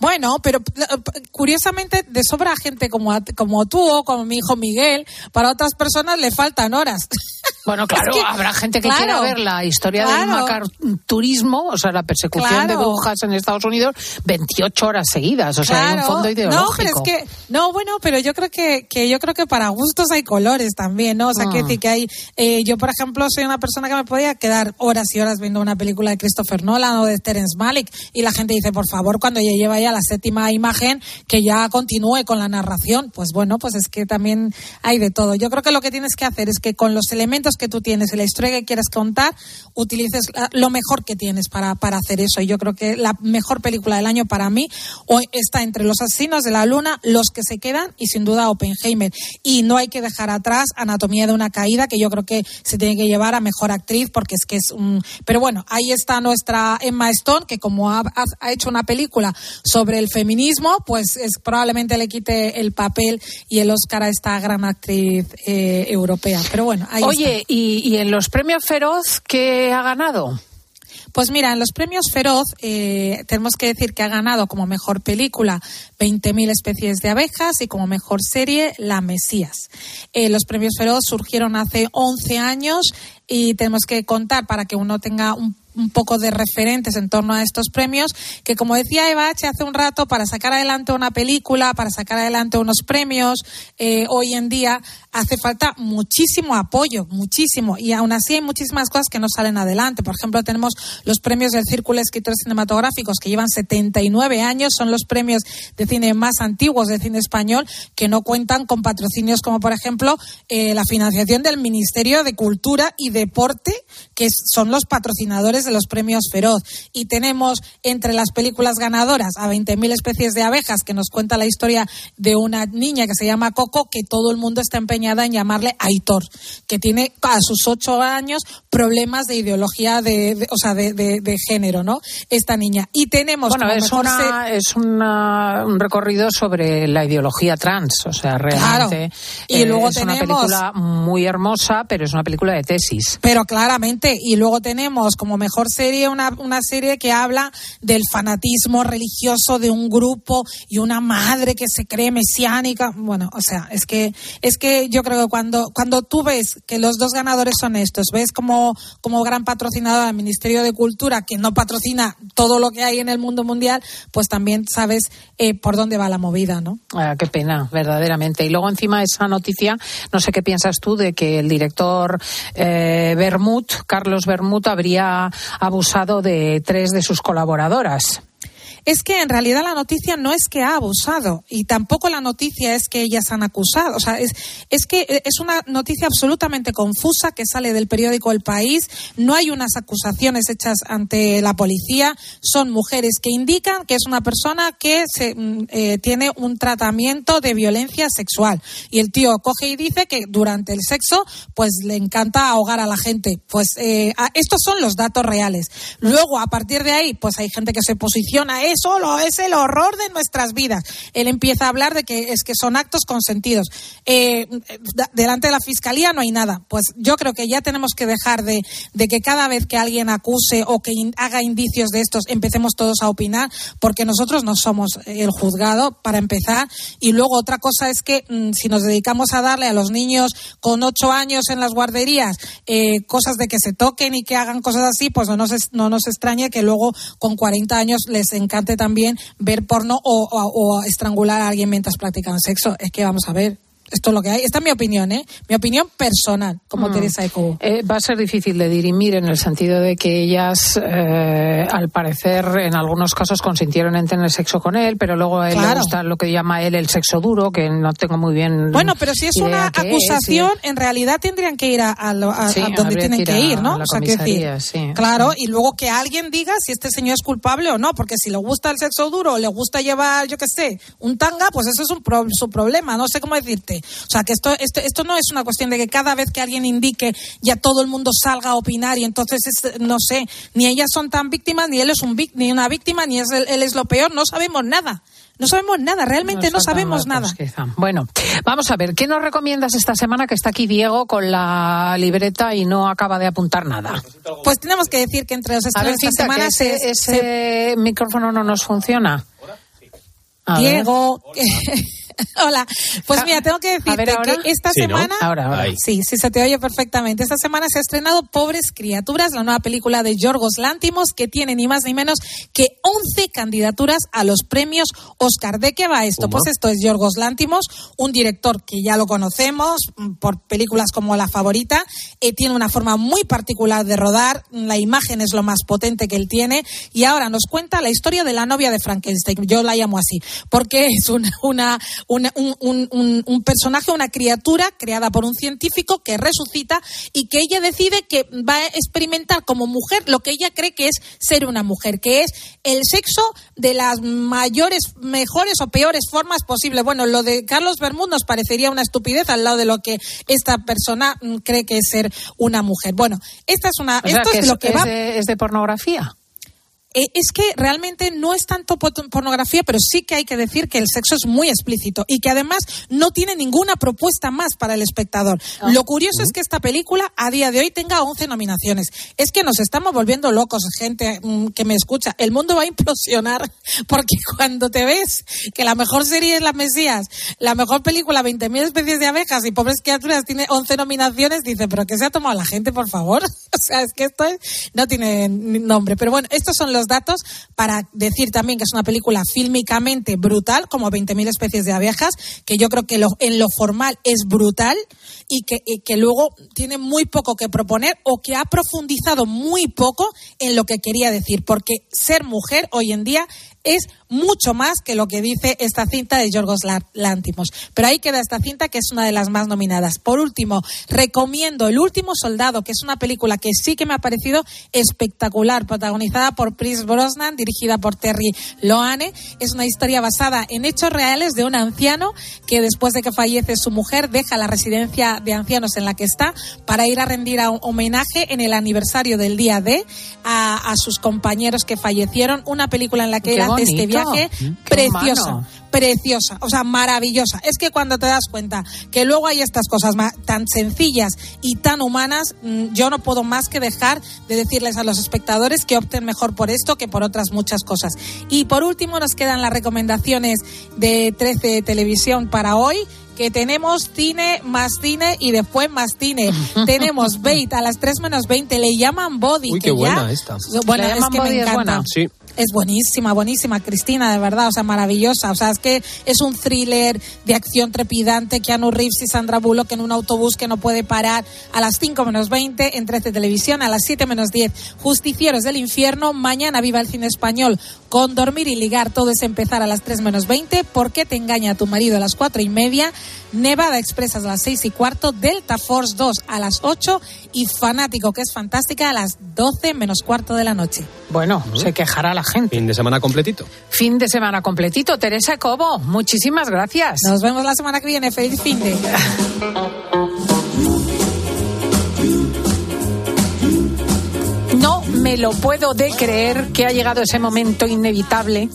bueno, pero eh, curiosamente de sobra gente como, a- como tú o como mi hijo Miguel, para otras personas le faltan horas. (laughs) Bueno, claro, Es que- habrá gente que claro, quiera ver la historia del claro. macarturismo, o sea, la persecución de brujas en Estados Unidos, 28 horas seguidas. O sea, hay un fondo ideológico. No, pero es que, no, bueno, pero yo creo que, que yo creo que para gustos hay colores también, ¿no? O sea, Ah. que decir que hay, eh, yo por ejemplo soy una persona que me podía quedar horas y horas viendo una película de Christopher Nolan o de Terence Malick y la gente dice, por favor, cuando ya lleva ya la séptima imagen, que ya continúe con la narración. Pues bueno, pues es que también hay de todo. Yo creo que lo que tienes que hacer es que con los elementos que tú tienes y la historia que quieres contar, utilices lo mejor que tienes para, para hacer eso. Y yo creo que la mejor película del año para mí está entre Los Asesinos de la Luna, Los que se quedan y sin duda Oppenheimer. Y no hay que dejar atrás Anatomía de una caída, que yo creo que se tiene que llevar a mejor actriz porque es que es un. Pero bueno, ahí está nuestra Emma Stone, que como ha- ha hecho una película sobre el feminismo, pues es, probablemente le quite el papel y el Oscar a esta gran actriz eh, europea. Pero bueno, ahí Oye, está. ¿y, y en los premios Feroz qué ha ganado? Pues mira, en los premios Feroz eh, tenemos que decir que ha ganado como mejor película 20.000 especies de abejas y como mejor serie La Mesías. Eh, los premios Feroz surgieron hace 11 años y tenemos que contar para que uno tenga un un poco de referentes en torno a estos premios, que como decía Eva H. hace un rato, para sacar adelante una película, para sacar adelante unos premios, eh, hoy en día hace falta muchísimo apoyo, muchísimo, y aún así hay muchísimas cosas que no salen adelante. Por ejemplo, tenemos los premios del Círculo de Escritores Cinematográficos, que llevan 79 años, son los premios de cine más antiguos de cine español, que no cuentan con patrocinios como, por ejemplo, eh, la financiación del Ministerio de Cultura y Deporte, que son los patrocinadores de los premios Feroz. Y tenemos entre las películas ganadoras a 20.000 especies de abejas, que nos cuenta la historia de una niña que se llama Coco, que todo el mundo está empeñada en llamarle Aitor, que tiene a sus ocho años problemas de ideología de, de- o sea, de, de- de género, ¿no? Esta niña. Y tenemos Bueno, es, una, es una- un recorrido sobre la ideología trans, o sea, realmente. Y eh, luego es una tenemos- película muy hermosa, pero es una película de tesis. Pero claramente, y luego tenemos como mejor serie una, una serie que habla del fanatismo religioso de un grupo y una madre que se cree mesiánica. Bueno, o sea, es que es que yo creo que cuando cuando tú ves que los dos ganadores son estos, ves como como gran patrocinador al Ministerio de Cultura que no patrocina todo lo que hay en el mundo mundial, pues también sabes eh, por dónde va la movida, ¿no? Ah, qué pena, verdaderamente. Y luego encima esa noticia, no sé qué piensas tú de que el director eh, Carlos Bermud, habría abusado de tres de sus colaboradoras. Es que en realidad la noticia no es que ha abusado y tampoco la noticia es que ellas han acusado. O sea, es, es que eh, es una noticia absolutamente confusa que sale del periódico El País. No hay unas acusaciones hechas ante la policía. Son mujeres que indican que es una persona que se, mm, eh, tiene un tratamiento de violencia sexual. Y el tío coge y dice que durante el sexo pues le encanta ahogar a la gente. Pues eh, estos son los datos reales. Luego, a partir de ahí, pues hay gente que se posiciona, eso lo, es el horror de nuestras vidas. Él empieza a hablar de que es que son actos consentidos. Eh, delante de la fiscalía no hay nada. Pues yo creo que ya tenemos que dejar de, de que cada vez que alguien acuse o que haga indicios de estos empecemos todos a opinar, porque nosotros no somos el juzgado, para empezar. Y luego otra cosa es que mm, si nos dedicamos a darle a los niños con ocho años en las guarderías eh, cosas de que se toquen y que hagan cosas así, pues no nos, no nos extrañe que luego con 40 años les encante también ver porno o, estrangular a alguien mientras practican sexo. Es que vamos a ver. Esto es lo que hay. Esta es mi opinión, ¿eh? Mi opinión personal, como Mm. Teresa de Cobo. Eh, va a ser difícil de dirimir en el sentido de que ellas, eh, al parecer, en algunos casos consintieron en tener sexo con él, pero luego a él le gusta lo que llama él el sexo duro, que no tengo muy bien. Bueno, pero si es una es, acusación, en realidad tendrían que ir a, a a- Sí, a donde tienen que ir a- ir, ¿no? a la O sea, quiero decir, comisaría, sí. claro, y luego que alguien diga si este señor es culpable o no, porque si le gusta el sexo duro o le gusta llevar, yo qué sé, un tanga, pues eso es un pro- su problema, no sé cómo decirte. O sea, que esto, esto, esto no es una cuestión de que cada vez que alguien indique ya todo el mundo salga a opinar y entonces, es, no sé, ni ellas son tan víctimas, ni él es un vic- ni una víctima, ni es él, es lo peor, no sabemos nada. No sabemos nada, realmente no, sabemos nada. quizá. Bueno, vamos a ver, ¿qué nos recomiendas esta semana que está aquí Diego con la libreta y no acaba de apuntar nada? Pues tenemos que decir que entre los estrenos de esta Cinta, semana ese, se, se- ese micrófono no nos funciona. A ver. (laughs) Hola. Pues mira, tengo que ver, decirte que esta Sí, ¿no? semana. Ahora, ahora. Sí, sí, se te oye perfectamente. Esta semana se ha estrenado Pobres Criaturas, la nueva película de Yorgos Lántimos, que tiene ni más ni menos que 11 candidaturas a los premios Oscar. ¿De qué va esto? Pues esto es Yorgos Lántimos, un director que ya lo conocemos mm, por películas como La Favorita. Eh, tiene una forma muy particular de rodar, la imagen es lo más potente que él tiene y ahora nos cuenta la historia de la novia de Frankenstein. Yo la llamo así, porque es una, una, una- un, un- un- un personaje, una criatura creada por un científico que resucita y que ella decide que va a experimentar como mujer lo que ella cree que es ser una mujer, que es el sexo de las mayores, mejores o peores formas posibles. Bueno, lo de Carlos Bermúdez nos parecería una estupidez al lado de lo que esta persona mm, cree que es ser una mujer. Bueno, esta es una, O sea, esto que es, es, lo que es va. de, es de pornografía. Eh, es que realmente no es tanto pornografía, pero sí que hay que decir que el sexo es muy explícito y que además no tiene ninguna propuesta más para el espectador. Lo curioso es que esta película a día de hoy tenga 11 nominaciones. Es que nos estamos volviendo locos, gente mm, que me escucha. El mundo va a implosionar (laughs) porque cuando te ves que la mejor serie es La Mesías, la mejor película 20.000 especies de abejas y pobres criaturas tiene 11 nominaciones, dice, pero ¿qué se ha tomado la gente, por favor? (laughs) O sea, es que esto es- no tiene nombre. Pero bueno, estos son los datos para decir también que es una película fílmicamente brutal, como 20.000 especies de abejas, que yo creo que lo- en lo formal es brutal y que, y que luego tiene muy poco que proponer o que ha profundizado muy poco en lo que quería decir, porque ser mujer hoy en día es mucho más que lo que dice esta cinta de Yorgos Lántimos. Pero ahí queda esta cinta que es una de las más nominadas. Por último, recomiendo El último soldado, que es una película que sí que me ha parecido espectacular, protagonizada por Chris Brosnan, dirigida por Terry Loane. Es una historia basada en hechos reales de un anciano que después de que fallece su mujer deja la residencia de ancianos en la que está para ir a rendir a un homenaje en el aniversario del día D a, a sus compañeros que fallecieron. Una película en la que Qué él este viaje Mm, preciosa humano. preciosa, o sea, maravillosa. Es que cuando te das cuenta que luego hay estas cosas tan sencillas y tan humanas, mm, yo no puedo más que dejar de decirles a los espectadores que opten mejor por esto que por otras muchas cosas. Y por último nos quedan las recomendaciones de 13 Televisión para hoy que tenemos cine más cine y después más cine. (laughs) tenemos Bait a las 3 menos 20, le llaman Body. Uy, que qué ya- buena esta. Bueno, Le es que Body, me es encanta. buena. Sí. Es buenísima, buenísima, Cristina, de verdad, o sea, maravillosa. O sea, es que es un thriller de acción trepidante, Keanu Reeves y Sandra Bullock en un autobús que no puede parar a las 5 menos 20 en 13 Televisión, a las 7 menos 10, Justicieros del Infierno, mañana viva el cine español con Dormir y Ligar, todo es empezar a las 3 menos 20, ¿Por qué te engaña tu marido a las 4 y media? Nevada Express a las 6 y cuarto, Delta Force 2 a las 8 y Fanático, que es fantástica, a las 12 menos cuarto de la noche. Bueno, se quejará la gente. Fin de semana completito. Fin de semana completito. Teresa Cobo, muchísimas gracias. Nos vemos la semana que viene. Feliz fin de. (laughs) me lo puedo de creer que ha llegado ese momento inevitable.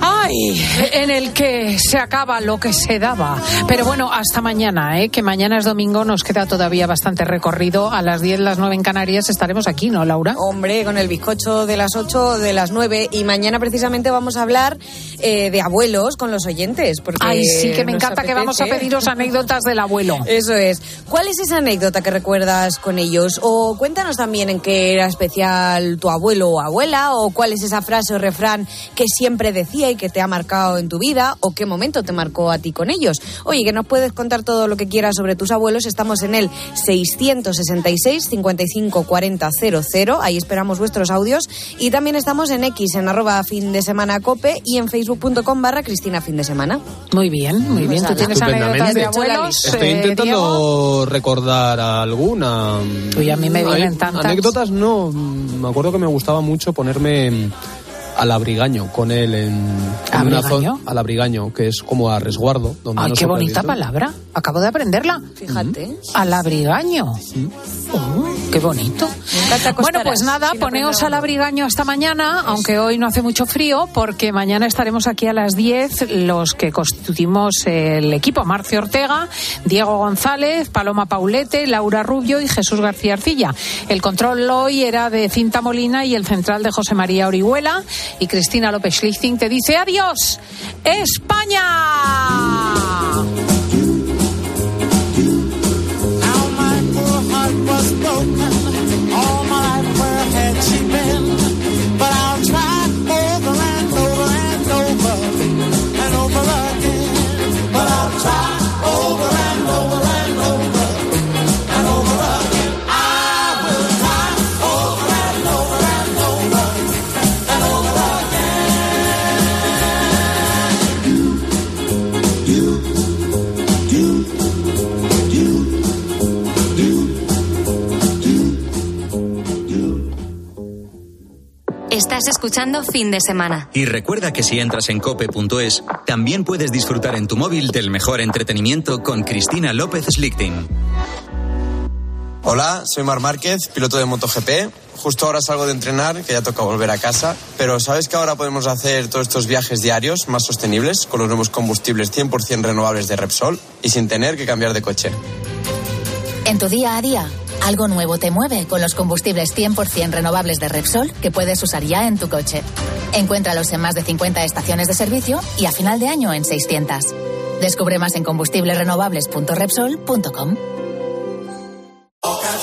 Ay, en el que se acaba lo que se daba. Pero bueno, hasta mañana, ¿eh? que mañana es domingo, nos queda todavía bastante recorrido. A las 10, las 9 en Canarias estaremos aquí, ¿no, Laura? Hombre, con el bizcocho de las 8, de las 9. Y mañana precisamente vamos a hablar eh, de abuelos con los oyentes. Porque Ay, sí, que me encanta que vamos a pediros anécdotas del abuelo. (laughs) Eso es. ¿Cuál es esa anécdota que recuerdas con ellos? O cuéntanos también en qué era especial tu abuelo o abuela, o cuál es esa frase o refrán que siempre decía y que te ha marcado en tu vida, o qué momento te marcó a ti con ellos. Oye, que nos puedes contar todo lo que quieras sobre tus abuelos. Estamos en el 666 55 40 00. Ahí esperamos vuestros audios. Y también estamos en X, en arroba fin de semana cope y en facebook.com barra Cristina fin de semana. Muy bien, muy bien. ¿Tú tienes anécdotas de abuelos? Estoy eh, intentando recordar alguna. Uy, a mí me vienen tantas. Anécdotas no. Me acuerdo que me gustaba mucho ponerme al abrigaño con él en, en una ¿Abrigaño? zona. Al abrigaño, que es como a resguardo. Donde Ay, no qué bonita palabra. Acabo de aprenderla. Fíjate. Al abrigaño. Oh, qué bonito. Bueno, pues nada, poneos al abrigaño esta mañana, aunque hoy no hace mucho frío, porque mañana estaremos aquí a las 10 los que constituimos el equipo. Marcio Ortega, Diego González, Paloma Paulete, Laura Rubio y Jesús García Arcilla. El control hoy era de Cinta Molina y el central de José María Orihuela. Y Cristina López Schlichting te dice adiós, España. Escuchando fin de semana. Y recuerda que si entras en cope.es, también puedes disfrutar en tu móvil del mejor entretenimiento con Cristina López Slichting. Hola, soy Mar Márquez, piloto de MotoGP. Justo ahora salgo de entrenar, que ya toca volver a casa. Pero ¿sabes que ahora podemos hacer todos estos viajes diarios más sostenibles con los nuevos combustibles 100% renovables de Repsol y sin tener que cambiar de coche? En tu día a día, algo nuevo te mueve con los combustibles 100% renovables de Repsol que puedes usar ya en tu coche. Encuéntralos en más de 50 estaciones de servicio y a final de año en 600. Descubre más en combustiblesrenovables.repsol.com.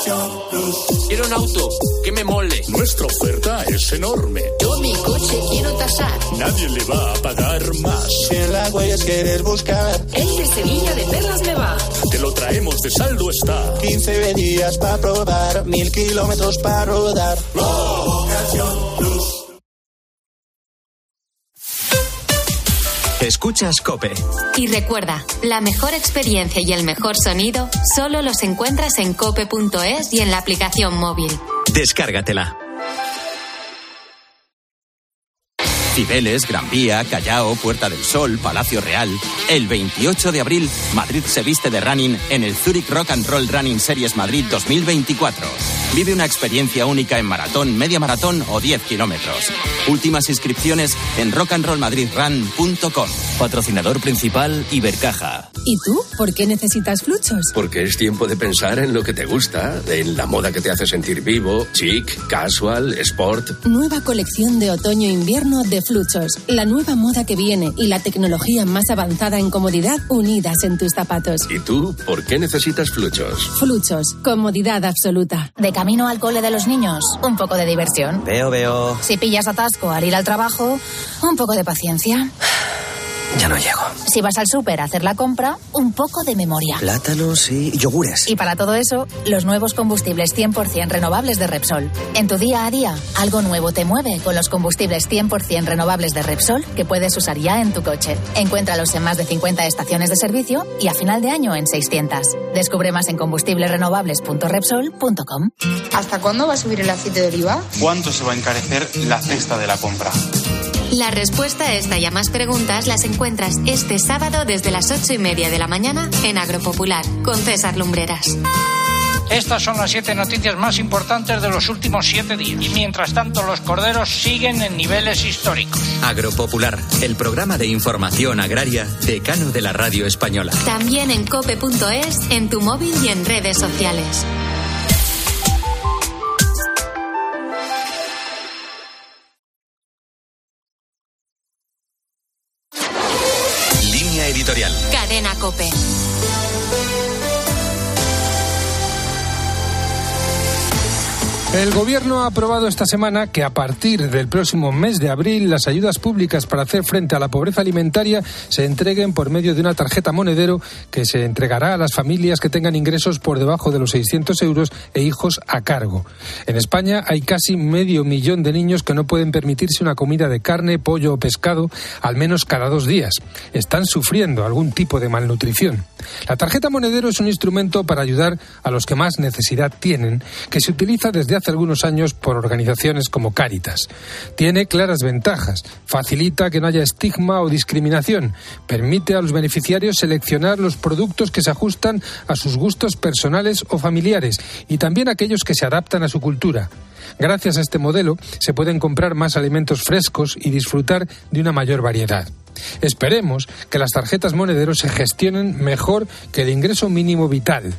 Quiero un auto que me mole. Nuestra oferta es enorme. Yo mi coche quiero tasar. Nadie le va a pagar más. Si en la huellas quieres buscar, El de Sevilla de Perlas me va. Te lo traemos de saldo está. 15 días para probar, mil kilómetros para rodar. Escuchas Cope. Y recuerda, la mejor experiencia y el mejor sonido solo los encuentras en cope.es y en la aplicación móvil. Descárgatela. Cibeles, Gran Vía, Callao, Puerta del Sol, Palacio Real. El 28 de abril, Madrid se viste de running en el Zurich Rock and Roll Running Series Madrid 2024. Vive una experiencia única en maratón, media maratón o 10 kilómetros. Últimas inscripciones en rockandrollmadridrun.com. Patrocinador principal Ibercaja. ¿Y tú? ¿Por qué necesitas fluchos? Porque es tiempo de pensar en lo que te gusta, en la moda que te hace sentir vivo, chic, casual, sport. Nueva colección de otoño-invierno de Fluchos. La nueva moda que viene y la tecnología más avanzada en comodidad unidas en tus zapatos. ¿Y tú por qué necesitas fluchos? Fluchos. Comodidad absoluta. De camino al cole de los niños, un poco de diversión. Veo, veo. Si pillas atasco al ir al trabajo, un poco de paciencia. Ya no llego. Si vas al súper a hacer la compra, un poco de memoria. Plátanos y yogures. Y para todo eso, los nuevos combustibles 100% renovables de Repsol. En tu día a día, algo nuevo te mueve con los combustibles 100% renovables de Repsol que puedes usar ya en tu coche. Encuéntralos en más de 50 estaciones de servicio y a final de año en 600. Descubre más en combustiblesrenovables.repsol.com. ¿Hasta cuándo va a subir el aceite de oliva? ¿Cuánto se va a encarecer la cesta de la compra? La respuesta a esta y a más preguntas las encuentras este sábado desde las ocho y media de la mañana en Agropopular con César Lumbreras. Estas son las siete noticias más importantes de los últimos siete días. Y mientras tanto, los corderos siguen en niveles históricos. Agropopular, el programa de información agraria decano de la radio española. También en cope.es, en tu móvil y en redes sociales. Cadena Cope. El Gobierno ha aprobado esta semana que a partir del próximo mes de abril las ayudas públicas para hacer frente a la pobreza alimentaria se entreguen por medio de una tarjeta monedero que se entregará a las familias que tengan ingresos por debajo de los 600 euros e hijos a cargo. En España hay casi medio millón de niños que no pueden permitirse una comida de carne, pollo o pescado al menos cada dos días. Están sufriendo algún tipo de malnutrición. La tarjeta monedero es un instrumento para ayudar a los que más necesidad tienen, que se utiliza desde hace algunos años por organizaciones como Cáritas. Tiene claras ventajas. Facilita que no haya estigma o discriminación. Permite a los beneficiarios seleccionar los productos que se ajustan a sus gustos personales o familiares y también aquellos que se adaptan a su cultura. Gracias a este modelo se pueden comprar más alimentos frescos y disfrutar de una mayor variedad. Esperemos que las tarjetas monederos se gestionen mejor que el ingreso mínimo vital.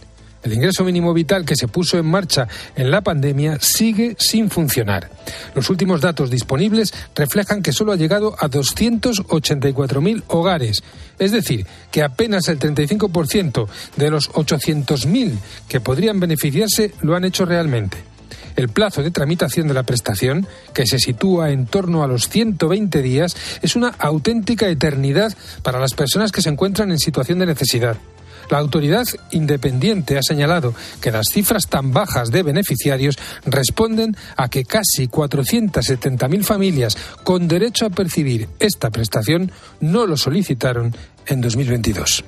El ingreso mínimo vital que se puso en marcha en la pandemia sigue sin funcionar. Los últimos datos disponibles reflejan que solo ha llegado a 284.000 hogares, es decir, que apenas el 35% de los 800.000 que podrían beneficiarse lo han hecho realmente. El plazo de tramitación de la prestación, que se sitúa en torno a los 120 días, es una auténtica eternidad para las personas que se encuentran en situación de necesidad. La autoridad independiente ha señalado que las cifras tan bajas de beneficiarios responden a que casi 470.000 familias con derecho a percibir esta prestación no lo solicitaron en 2022.